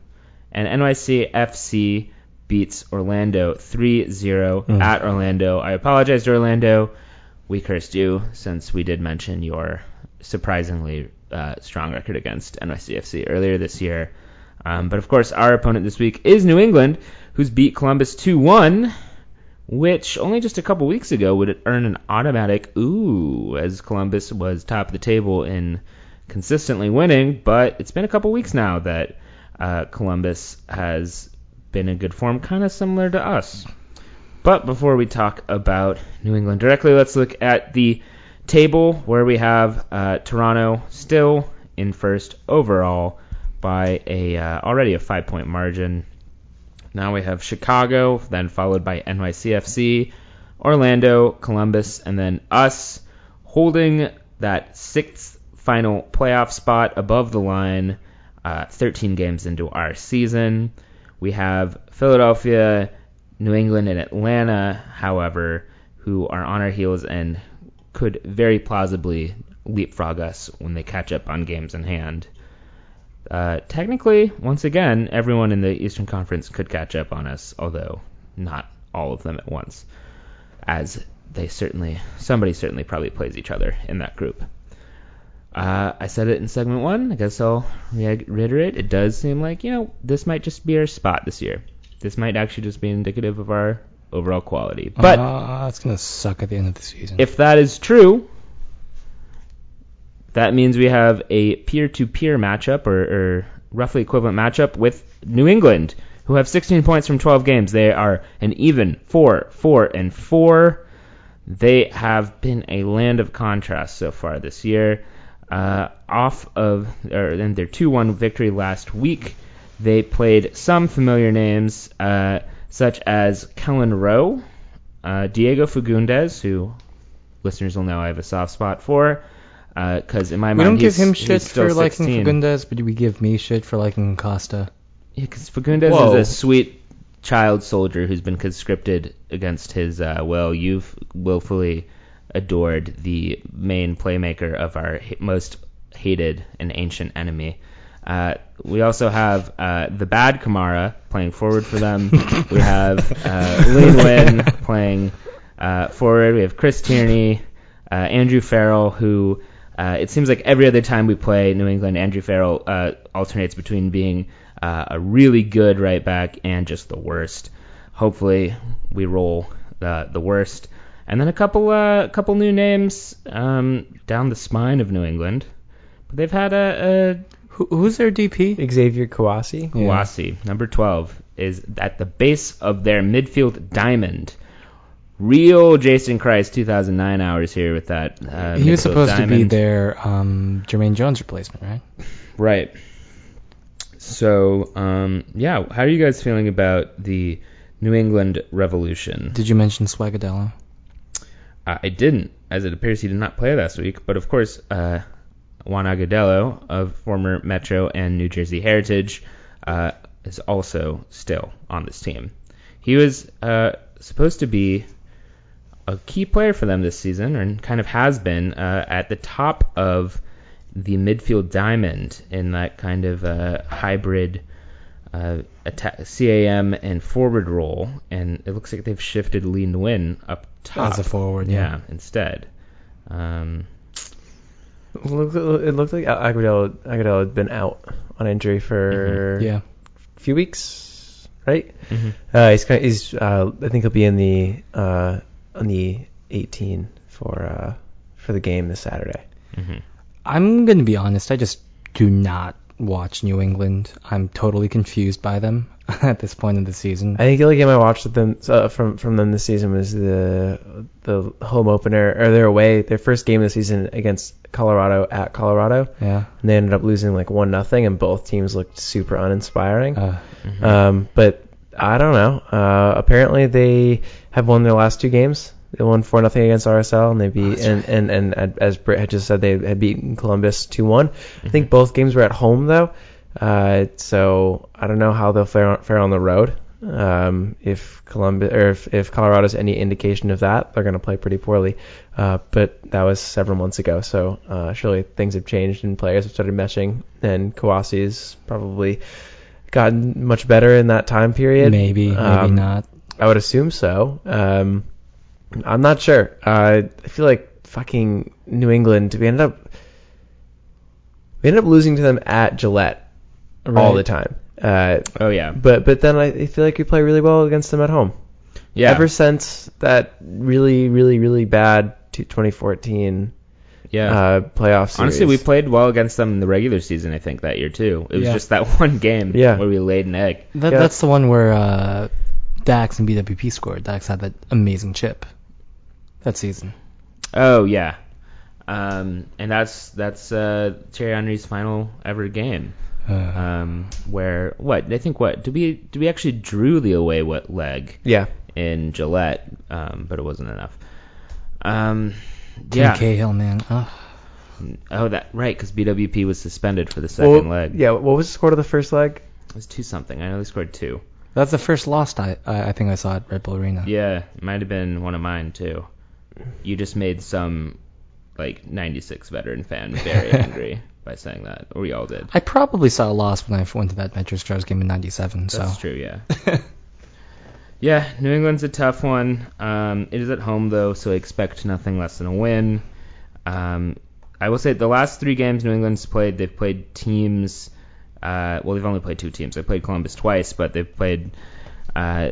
Speaker 1: and NYCFC beats Orlando 3-0
Speaker 3: Mm.
Speaker 1: at Orlando. I apologize to Orlando. We cursed you since we did mention your surprisingly uh, strong record against NYCFC earlier this year. Um, but of course, our opponent this week is New England, who's beat Columbus 2-1, which only just a couple weeks ago would earn an automatic ooh, as Columbus was top of the table in consistently winning. But it's been a couple weeks now that uh, Columbus has been in good form, kind of similar to us. But before we talk about New England directly, let's look at the table where we have uh, Toronto still in first overall by a uh, already a five point margin. Now we have Chicago, then followed by NYCFC, Orlando, Columbus, and then us holding that sixth final playoff spot above the line, uh, 13 games into our season. We have Philadelphia, New England, and Atlanta, however, who are on our heels and could very plausibly leapfrog us when they catch up on games in hand. Uh, technically, once again, everyone in the Eastern Conference could catch up on us, although not all of them at once, as they certainly, somebody certainly probably plays each other in that group. Uh, I said it in segment one. I guess I'll re- reiterate. It does seem like you know this might just be our spot this year. This might actually just be indicative of our overall quality. But
Speaker 3: uh, it's gonna suck at the end of the season.
Speaker 1: if that is true, that means we have a peer-to-peer matchup or, or roughly equivalent matchup with New England, who have 16 points from 12 games. They are an even four, four, and four. They have been a land of contrast so far this year. Uh, off of or in their 2-1 victory last week, they played some familiar names uh, such as Kelyn Rowe, uh, Diego Fagundes, who listeners will know I have a soft spot for, because in my
Speaker 3: we
Speaker 1: mind
Speaker 3: don't give him shit for liking
Speaker 1: 16.
Speaker 3: Fagundes, but we give me shit for liking Costa.
Speaker 1: Yeah, because Fagundes
Speaker 4: Whoa.
Speaker 1: is a sweet child soldier who's been conscripted against his uh, will. You've willfully adored the main playmaker of our most hated and ancient enemy. Uh, we also have uh, the bad Kamara playing forward for them. we have uh, Nguyen playing uh, forward. We have Chris Tierney, uh, Andrew Farrell, who uh, it seems like every other time we play New England, Andrew Farrell uh, alternates between being uh, a really good right back and just the worst. Hopefully, we roll the the worst. And then a couple uh, couple new names um, down the spine of New England. But they've had a, a
Speaker 3: Who, who's their DP?
Speaker 4: Xavier Kouassi.
Speaker 3: Yeah.
Speaker 1: Kouassi, number 12, is at the base of their midfield diamond. Real Jason Christ 2009 hours here with that. Uh,
Speaker 3: he was
Speaker 1: midfield
Speaker 3: supposed to be
Speaker 1: diamond.
Speaker 3: their um, Jermaine Jones replacement, right?
Speaker 1: Right. So, um, yeah, how are you guys feeling about the New England Revolution?
Speaker 3: Did you mention Swagadello?
Speaker 1: Uh, I didn't, as it appears he did not play last week. But of course, uh, Juan Agudelo of former Metro and New Jersey Heritage uh, is also still on this team. He was uh, supposed to be a key player for them this season, and kind of has been uh, at the top of the midfield diamond in that kind of uh, hybrid uh, atta- CAM and forward role. And it looks like they've shifted Lee Nguyen up top
Speaker 3: As a forward,
Speaker 1: yeah,
Speaker 3: yeah.
Speaker 1: instead. Um,
Speaker 4: It looked, it looked like Agudelo, Agudelo had been out on injury for
Speaker 3: Yeah.
Speaker 4: a few weeks, right?
Speaker 1: mhm.
Speaker 4: Uh, he's kind of, he's uh, I think he'll be in the uh, on the 18 for uh, for the game this Saturday.
Speaker 1: Mhm.
Speaker 3: I'm gonna be honest. I just do not watch New England. I'm totally confused by them at this point in the season.
Speaker 4: I think the only game I watched with them uh, from from them this season was the the home opener or their away their first game of the season against Colorado at Colorado,
Speaker 3: yeah.
Speaker 4: and they ended up losing like one nothing, and both teams looked super uninspiring.
Speaker 3: Uh,
Speaker 1: Mhm.
Speaker 4: Um, but I don't know. Uh, apparently they have won their last two games. They won four nothing against RSL, and they beat
Speaker 3: that's
Speaker 4: and, and and and as Britt had just said, they had beaten Columbus two one. I
Speaker 1: Mm-hmm.
Speaker 4: think both games were at home though, uh, so I don't know how they'll fare, fare on the road. Um, if Columbus or if, if Colorado's any indication of that, they're going to play pretty poorly. Uh, but that was several months ago, so uh, surely things have changed and players have started meshing, and Kouassi's probably gotten much better in that time period.
Speaker 3: Maybe, maybe
Speaker 4: Um,
Speaker 3: not.
Speaker 4: I would assume so. Um, I'm not sure. Uh, I feel like fucking New England. We ended up we ended up losing to them at Gillette all the time. Uh,
Speaker 1: Oh yeah,
Speaker 4: but but then I I feel like we play really well against them at home.
Speaker 1: yeah,
Speaker 4: Ever since that really really really bad t- 2014
Speaker 1: yeah.
Speaker 4: uh, playoff series.
Speaker 1: Honestly, we played well against them in the regular season. I think that year too. It was
Speaker 3: Yeah.
Speaker 1: just that one game
Speaker 4: Yeah.
Speaker 1: where we laid an egg.
Speaker 3: That,
Speaker 4: Yeah.
Speaker 3: That's the one where uh, Dax and BWP scored. Dax had that amazing chip that season.
Speaker 1: Oh yeah, um, and that's that's uh, Thierry Henry's final ever game.
Speaker 3: Uh,
Speaker 1: Um, where what I think what did we did we actually drew the away what leg
Speaker 4: yeah
Speaker 1: in Gillette, um, but it wasn't enough. Um, yeah.
Speaker 3: Cahill, man. Oh,
Speaker 1: Oh, that right, because BWP was suspended for the second
Speaker 4: Well,
Speaker 1: leg.
Speaker 4: yeah. What was the score of the first leg?
Speaker 1: It was two something. I know they scored two.
Speaker 3: that's the first loss I, I I think I saw at Red Bull Arena.
Speaker 1: Yeah, it might have been one of mine too. You just made some like 96 veteran fan very angry by saying that, or we all did.
Speaker 3: I probably saw a loss when I went to that Metro Stars game in '97. So
Speaker 1: That's true, yeah. yeah, New England's a tough one. Um, it is at home though, so I expect nothing less than a win. Um, I will say the last three games New England's played, they've played teams. Uh, well, they've only played two teams. They played Columbus twice, but they've played uh,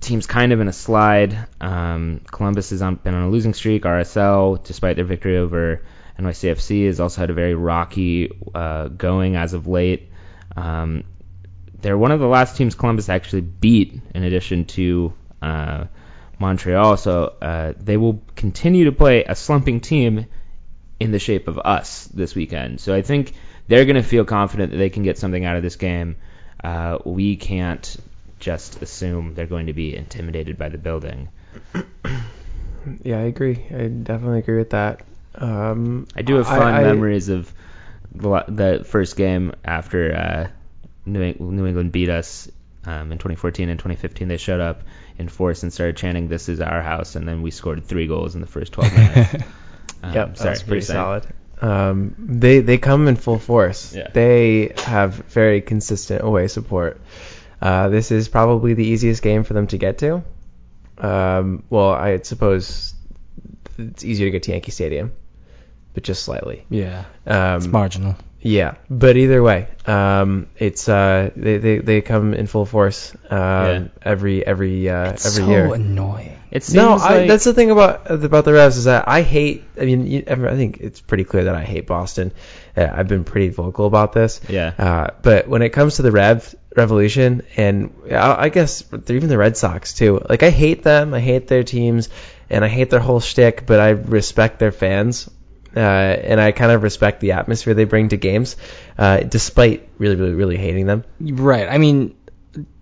Speaker 1: teams kind of in a slide. Um, Columbus has on, been on a losing streak. RSL, despite their victory over NYCFC, has also had a very rocky uh, going as of late. Um, they're one of the last teams Columbus actually beat, in addition to uh, Montreal. So uh, they will continue to play a slumping team in the shape of us this weekend. So I think they're going to feel confident that they can get something out of this game. Uh, we can't just assume they're going to be intimidated by the building.
Speaker 4: Yeah, I agree. I definitely agree with that. Um,
Speaker 1: I do have fond
Speaker 4: I-
Speaker 1: memories of the, the first game after uh, New, England beat us um, in 2014 and 2015. They showed up in force and started chanting, "This is our house," and then we scored three goals in the first 12 minutes. Um,
Speaker 4: Yep,
Speaker 1: sorry,
Speaker 4: that's pretty solid. Um, they they come in full force.
Speaker 1: Yeah.
Speaker 4: They have very consistent away support. Uh, this is probably the easiest game for them to get to. Um, well, I suppose it's easier to get to Yankee Stadium, but just slightly.
Speaker 3: yeah,
Speaker 4: Um,
Speaker 3: it's marginal.
Speaker 4: Yeah, but either way, um, it's uh, they, they they come in full force um,
Speaker 1: Yeah.
Speaker 4: every every uh,
Speaker 3: It's
Speaker 4: every
Speaker 3: so
Speaker 4: year.
Speaker 3: annoying.
Speaker 1: It seems
Speaker 4: No, I,
Speaker 1: like
Speaker 4: that's the thing about about the Revs is that I hate. I mean, you, I think it's pretty clear that I hate Boston. Uh, I've been pretty vocal about this.
Speaker 1: Yeah.
Speaker 4: Uh, but when it comes to the Rev Revolution, and I, guess even the Red Sox too. Like I hate them. I hate their teams, and I hate their whole shtick. But I respect their fans. Uh, and I kind of respect the atmosphere they bring to games, uh, despite really, really, really hating them.
Speaker 3: Right. I mean,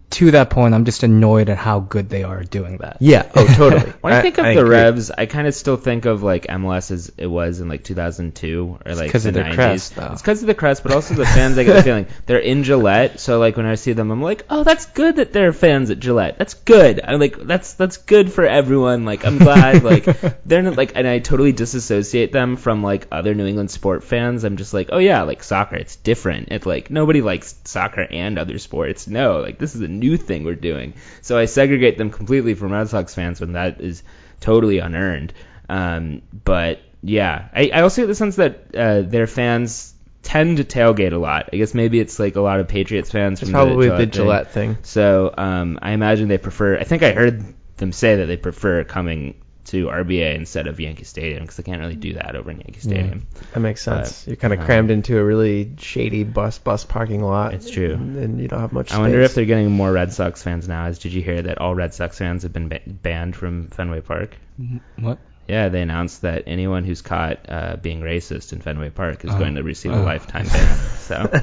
Speaker 3: to that point, I'm just annoyed at how good they are doing that.
Speaker 4: Yeah. Oh, totally.
Speaker 1: When I, think of the
Speaker 4: agree.
Speaker 1: Revs, I kind of still think of like MLS as it was in like 2002 or like
Speaker 3: 'cause
Speaker 1: the
Speaker 3: of their
Speaker 1: 90s.
Speaker 3: crest, though.
Speaker 1: It's because of the crest, but also the fans. I get the feeling they're in Gillette, so like when I see them, I'm like, oh, that's good that they're fans at Gillette. That's good. I'm like, that's that's good for everyone. Like I'm glad. like they're not like, and I totally disassociate them from like other New England sport fans. I'm just like, oh yeah, like soccer, it's different. It's like nobody likes soccer and other sports. No, like this is a new thing we're doing. So I segregate them completely from Red Sox fans when that is totally unearned. Um, but yeah, I, I also get the sense that uh, their fans tend to tailgate a lot. I guess maybe it's like a lot of Patriots fans
Speaker 4: It's
Speaker 1: from
Speaker 4: probably
Speaker 1: the
Speaker 4: the
Speaker 1: Gillette,
Speaker 4: Gillette thing.
Speaker 1: So um, I imagine they prefer. I think I heard them say that they prefer coming to RBA instead of Yankee Stadium because they can't really do that over in Yankee Stadium.
Speaker 4: Yeah, That makes sense.
Speaker 1: But,
Speaker 4: You're kind of
Speaker 1: uh,
Speaker 4: crammed into a really shady bus bus parking lot.
Speaker 1: It's true.
Speaker 4: And, and you don't have much
Speaker 1: I wonder if they're getting more Red Sox fans now. As did you hear that all Red Sox fans have been ba- banned from Fenway Park?
Speaker 3: What?
Speaker 1: Yeah, they announced that anyone who's caught uh, being racist in Fenway Park is
Speaker 3: Oh.
Speaker 1: going to receive a
Speaker 3: Oh.
Speaker 1: lifetime ban. So,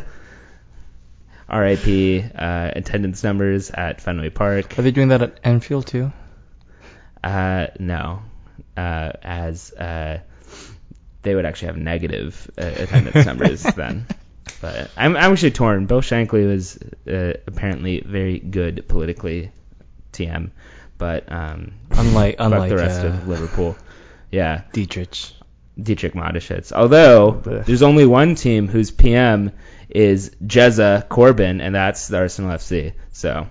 Speaker 1: RIP uh, attendance numbers at Fenway Park.
Speaker 3: Are they doing that at Enfield too?
Speaker 1: Uh, no, uh, as uh, they would actually have negative uh, attendance numbers then. But I'm, I'm actually torn. Bill Shankly was uh, apparently very good politically, TM, but um,
Speaker 3: Unlike unlike
Speaker 1: the rest
Speaker 3: uh,
Speaker 1: of Liverpool. Yeah,
Speaker 3: Dietrich.
Speaker 1: Dietrich Mateschitz. Although there's only one team whose PM is Jezza Corbyn, and that's the Arsenal FC. So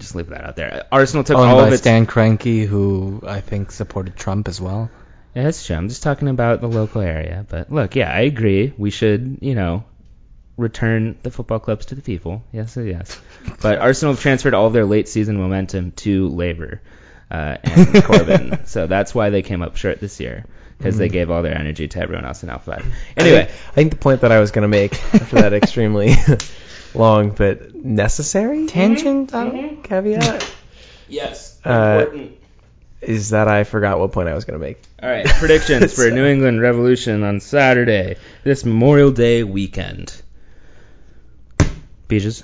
Speaker 1: just leave that out there. Arsenal took
Speaker 3: Owned
Speaker 1: all
Speaker 3: by
Speaker 1: of its.
Speaker 3: Stan Kroenke, who I think supported Trump as well.
Speaker 1: Yeah, that's true. I'm just talking about the local area. But look, yeah, I agree. We should, you know, return the football clubs to the people. Yes, yes. But Arsenal transferred all of their late season momentum to Labour uh, and Corbyn. so that's why they came up short this year because they gave all their energy to everyone else in Alphabet. Anyway,
Speaker 4: I think, I think the point that I was going to make after that extremely long but necessary
Speaker 3: Tangent?
Speaker 1: Mm-hmm.
Speaker 4: caveat
Speaker 1: yes,
Speaker 4: Uh,
Speaker 1: important.
Speaker 4: is that I forgot what point I was going to make.
Speaker 1: All right, predictions for
Speaker 4: So-
Speaker 1: New England Revolution on Saturday, this Memorial Day weekend. Peaches?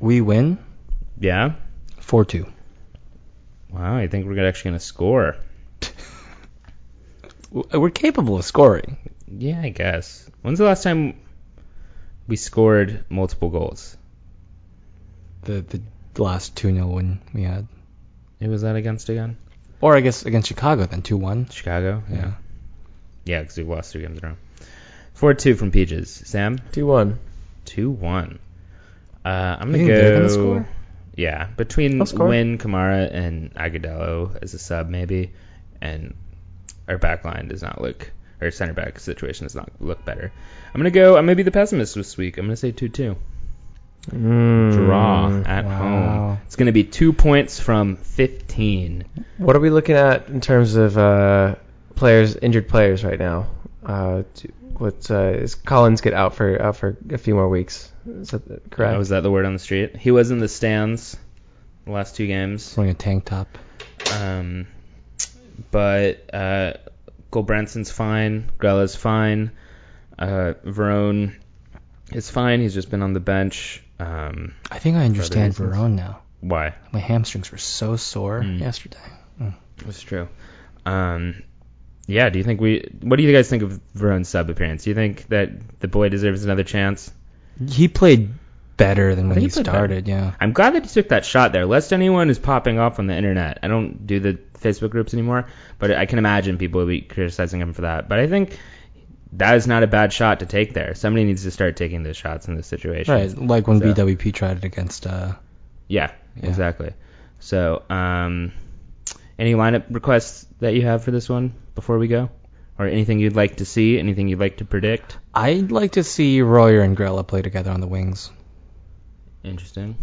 Speaker 3: We win
Speaker 1: Yeah?
Speaker 3: 4-2.
Speaker 1: Wow, I think we're actually going to score.
Speaker 3: We're capable of scoring.
Speaker 1: Yeah, I guess. When's the last time we scored multiple goals?
Speaker 3: The the last 2-0 win we had.
Speaker 1: It was that against again?
Speaker 3: Or I guess against Chicago then 2-1.
Speaker 1: Chicago?
Speaker 3: Yeah.
Speaker 1: Yeah, because we lost three games in a row. 4 2 from Peaches. Sam?
Speaker 4: 2 1.
Speaker 1: 2 1. Uh, I'm going to
Speaker 3: they're
Speaker 1: go.
Speaker 3: gonna score?
Speaker 1: Yeah, between
Speaker 4: They'll.
Speaker 1: Nguyen, Kamara, and Agudelo as a sub, maybe. And our back line does not look. Our center back situation does not look better. I'm going to go. I'm going to be the pessimist this week. I'm going to say 2 2.
Speaker 4: Mm.
Speaker 1: Draw at
Speaker 3: wow.
Speaker 1: home. It's going to be two points from 15.
Speaker 4: What are we looking at in terms of uh, players, injured players right now? Uh, what uh, is Collins get out for out for a few more weeks? Is that correct?
Speaker 1: Uh, was that the word on the street? He was in the stands the last two games.
Speaker 3: Wearing a tank top.
Speaker 1: Um, but uh, Gulbrandsen's fine. Grella's fine. Uh, Veron is fine. He's just been on the bench. Um,
Speaker 3: I think I understand
Speaker 1: reasons.
Speaker 3: Veron now.
Speaker 1: why?
Speaker 3: My hamstrings were so sore
Speaker 1: Mm.
Speaker 3: yesterday.
Speaker 1: That's true. Um, yeah. Do you think we? What do you guys think of Veron's sub appearance? Do you think that the boy deserves another chance?
Speaker 3: He played better than when he
Speaker 1: he played
Speaker 3: started, yeah.
Speaker 1: I'm glad that he took that shot there. Lest anyone is popping off on the internet. I don't do the Facebook groups anymore, but I can imagine people will be criticizing him for that. But I think that is not a bad shot to take there. Somebody needs to start taking those shots in this situation.
Speaker 3: Right, like when
Speaker 1: So-
Speaker 3: BWP tried it against uh
Speaker 1: Yeah,
Speaker 3: Yeah.
Speaker 1: exactly. So, um, any lineup requests that you have for this one before we go? Or anything you'd like to see? Anything you'd like to predict?
Speaker 3: I'd like to see Royer and Grella play together on the wings
Speaker 1: Interesting.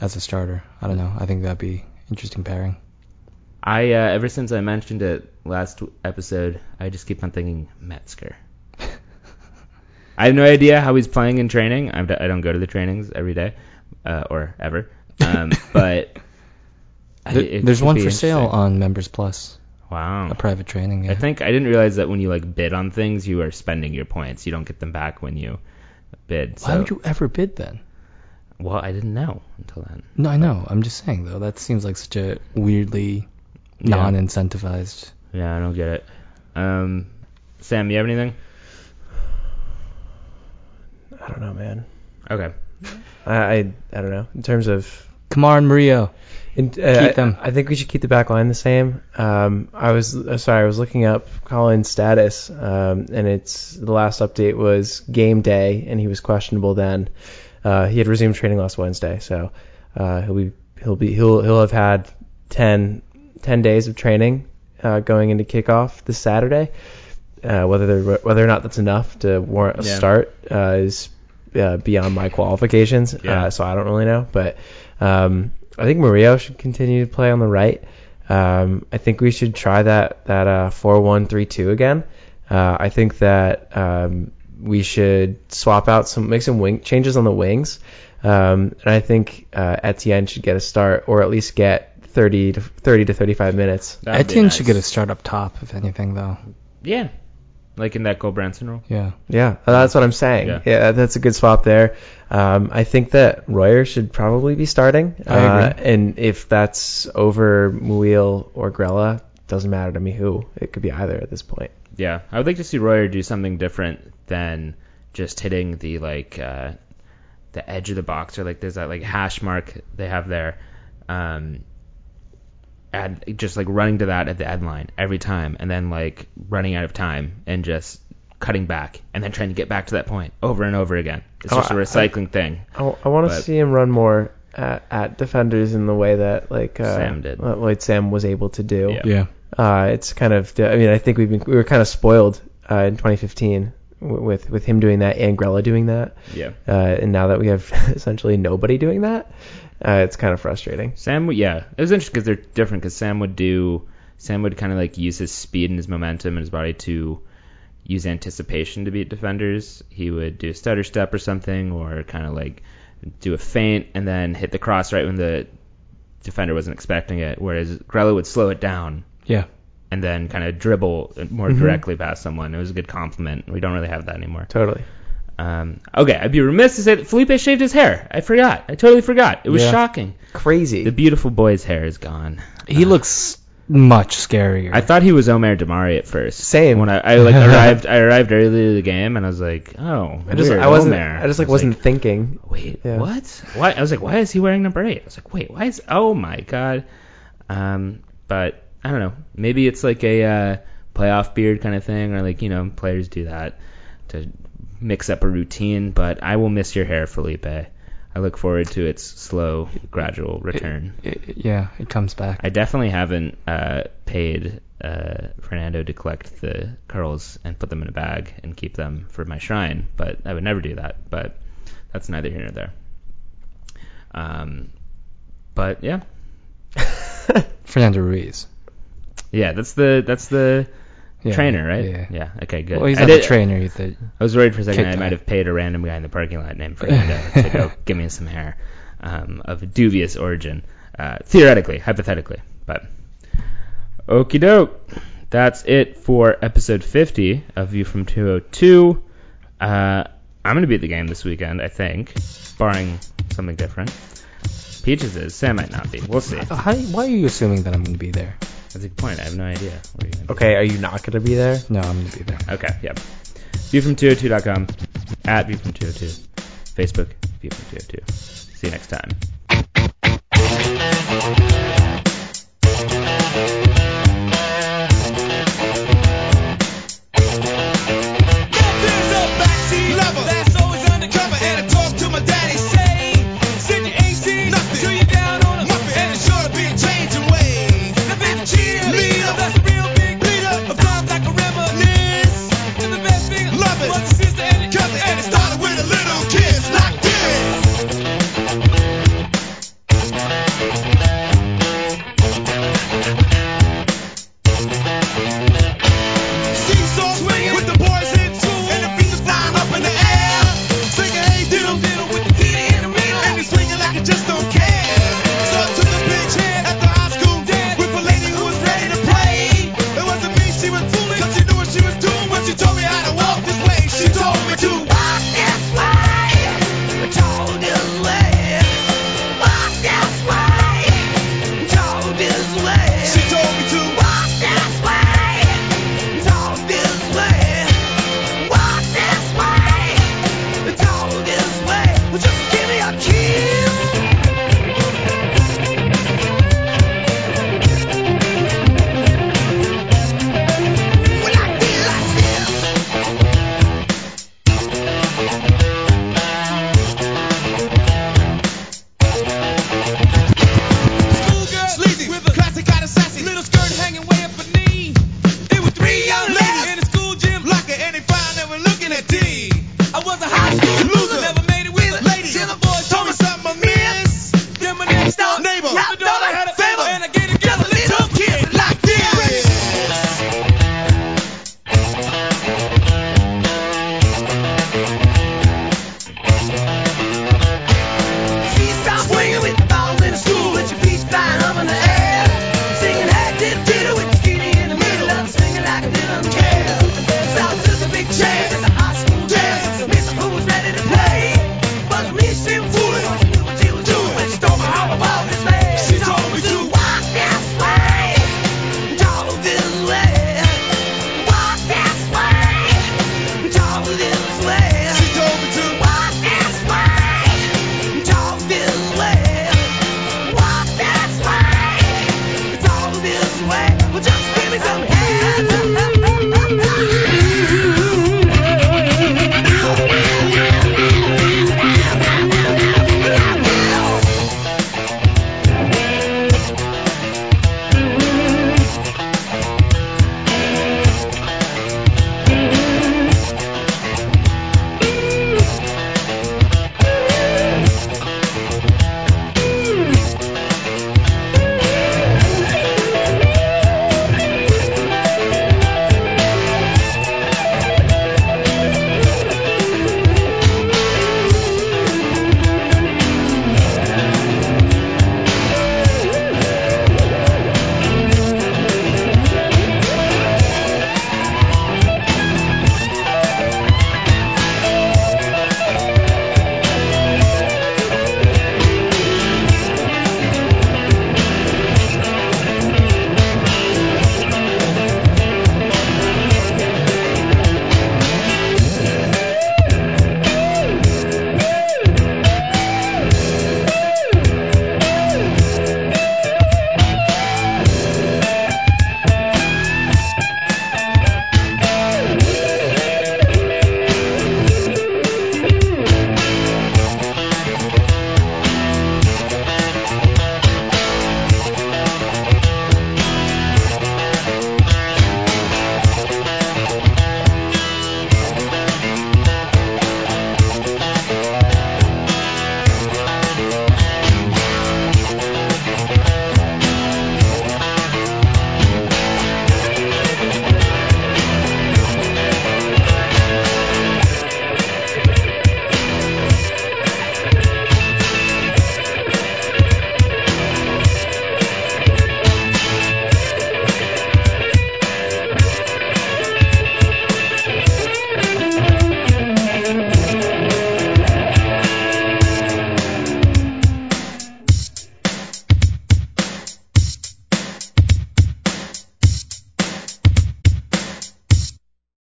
Speaker 3: as a starter. I don't know. I think that'd be interesting pairing.
Speaker 1: I uh, ever since I mentioned it last episode, I just keep on thinking Metzger. I have no idea how he's playing in training. I'm, I don't go to the trainings every day, uh, or ever. Um, but
Speaker 3: There- there's one for sale on Members Plus,
Speaker 1: Wow.
Speaker 3: a private training. Yeah.
Speaker 1: I think I didn't realize that when you like bid on things, you are spending your points. You don't get them back when you bid.
Speaker 3: Why
Speaker 1: so-
Speaker 3: would you ever bid then?
Speaker 1: Well, I didn't know until then.
Speaker 3: No, I know. I'm just saying though. That seems like such a weirdly
Speaker 1: Yeah.
Speaker 3: non-incentivized.
Speaker 1: Yeah, I don't get it. Um, Sam, you have anything?
Speaker 4: I don't know, man.
Speaker 1: Okay.
Speaker 4: I, I I don't know in terms of
Speaker 3: Kemar and Murillo.
Speaker 4: In, uh,
Speaker 3: Keep them.
Speaker 4: I, I think we should keep the back line the same. Um, I was uh, sorry, I was looking up Collin's status, um, and it's the last update was game day, and he was questionable then. Uh, he had resumed training last Wednesday, so uh, he'll be he'll be he'll he'll have had 10, 10 days of training uh, going into kickoff this Saturday. Uh, whether they're, whether or not that's enough to warrant a
Speaker 1: Yeah.
Speaker 4: start uh, is uh, beyond my qualifications,
Speaker 1: Yeah.
Speaker 4: uh, so I don't really know. But um, I think Murillo should continue to play on the right. Um, I think we should try that that uh, four one three two again. Uh, I think that um, we should swap out some make some wing changes on the wings, um, and I think uh, Etienne should get a start or at least get 30 to 30 to 35 minutes.
Speaker 1: That'd
Speaker 3: Etienne
Speaker 1: nice.
Speaker 3: should get a start up top, if anything, though.
Speaker 1: Yeah. Like in that Gulbrandsen role.
Speaker 3: Yeah.
Speaker 4: Yeah, that's what I'm saying.
Speaker 1: Yeah.
Speaker 4: Yeah, that's a good swap there. Um, I think that Royer should probably be starting.
Speaker 3: I agree.
Speaker 4: Uh, and if that's over Muyl or Grella, doesn't matter to me who. It could be either at this point.
Speaker 1: Yeah. I would like to see Royer do something different than just hitting the like uh, the edge of the box or like there's that like hash mark they have there. Um, and just like running to that at the end line every time, and then like running out of time and just cutting back, and then trying to get back to that point over and over again. It's
Speaker 4: Oh,
Speaker 1: just a recycling thing.
Speaker 4: I, want to see him run more at, at defenders in the way that like uh,
Speaker 1: Sam did.
Speaker 4: what- what Sam was able to do.
Speaker 1: Yeah.
Speaker 3: Yeah.
Speaker 4: Uh, it's kind of. I mean, I think we've been we were kind of spoiled uh, in 2015 with with him doing that and Grella doing that.
Speaker 1: Yeah.
Speaker 4: Uh, and now that we have essentially nobody doing that, uh, it's kind of frustrating.
Speaker 1: Sam, yeah, it was interesting because they're different. Because Sam would do, Sam would kind of like use his speed and his momentum and his body to use anticipation to beat defenders. He would do a stutter step or something, or kind of like do a feint and then hit the cross right when the defender wasn't expecting it. Whereas Grella would slow it down
Speaker 3: Yeah.
Speaker 1: and then kind of dribble more
Speaker 4: Mhm.
Speaker 1: directly past someone. It was a good compliment. We don't really have that anymore.
Speaker 4: Totally.
Speaker 1: Um, okay, I'd be remiss to say that Felipe shaved his hair. I forgot. I totally forgot. It was
Speaker 3: Yeah.
Speaker 1: shocking.
Speaker 4: Crazy.
Speaker 1: The beautiful boy's hair is gone.
Speaker 3: He
Speaker 1: Uh,
Speaker 3: looks much scarier.
Speaker 1: I thought he was Omer Damari at first.
Speaker 4: Same.
Speaker 1: When I, I like arrived, I arrived early to the game, and I was like, oh,
Speaker 4: I just
Speaker 1: weird,
Speaker 4: I wasn't
Speaker 1: Omer.
Speaker 4: I just like
Speaker 1: was
Speaker 4: wasn't thinking.
Speaker 1: wait,
Speaker 4: Yeah.
Speaker 1: what? Why? I was like, why is he wearing number eight? I was like, wait, why is? Oh my god. Um, but I don't know. Maybe it's like a uh, playoff beard kind of thing, or like you know, players do that to mix up a routine. But I will miss your hair, Felipe. I look forward to its slow, gradual return.
Speaker 3: I- yeah, it comes back.
Speaker 1: I definitely haven't uh, paid uh, Fernando to collect the curls and put them in a bag and keep them for my shrine, but I would never do that. But that's neither here nor there. Um, but yeah,
Speaker 3: Fernando Ruiz.
Speaker 1: Yeah, that's the that's the
Speaker 3: Yeah,
Speaker 1: trainer, right?
Speaker 3: Yeah.
Speaker 1: Yeah. Okay. Good.
Speaker 3: Well, he's
Speaker 1: I
Speaker 3: not
Speaker 1: did-
Speaker 3: the trainer. He's
Speaker 1: I was worried for a second I might have paid a random guy in the parking lot named Fernando to go give me some hair um, of dubious origin, uh, theoretically, hypothetically. But okie doke, that's it for episode 50 of View from 202. Uh, I'm gonna be at the game this weekend, I think, barring something different. Peaches is. Sam might not be. We'll see.
Speaker 3: How, why are you assuming that I'm going to be there?
Speaker 1: That's a good point. I have no idea. Where you're gonna be.
Speaker 4: Okay, are you not going to be there?
Speaker 3: No, I'm going to be there.
Speaker 1: Okay, yep. Viewfrom202.com, at Viewfrom202, Facebook, Viewfrom202. See you next time.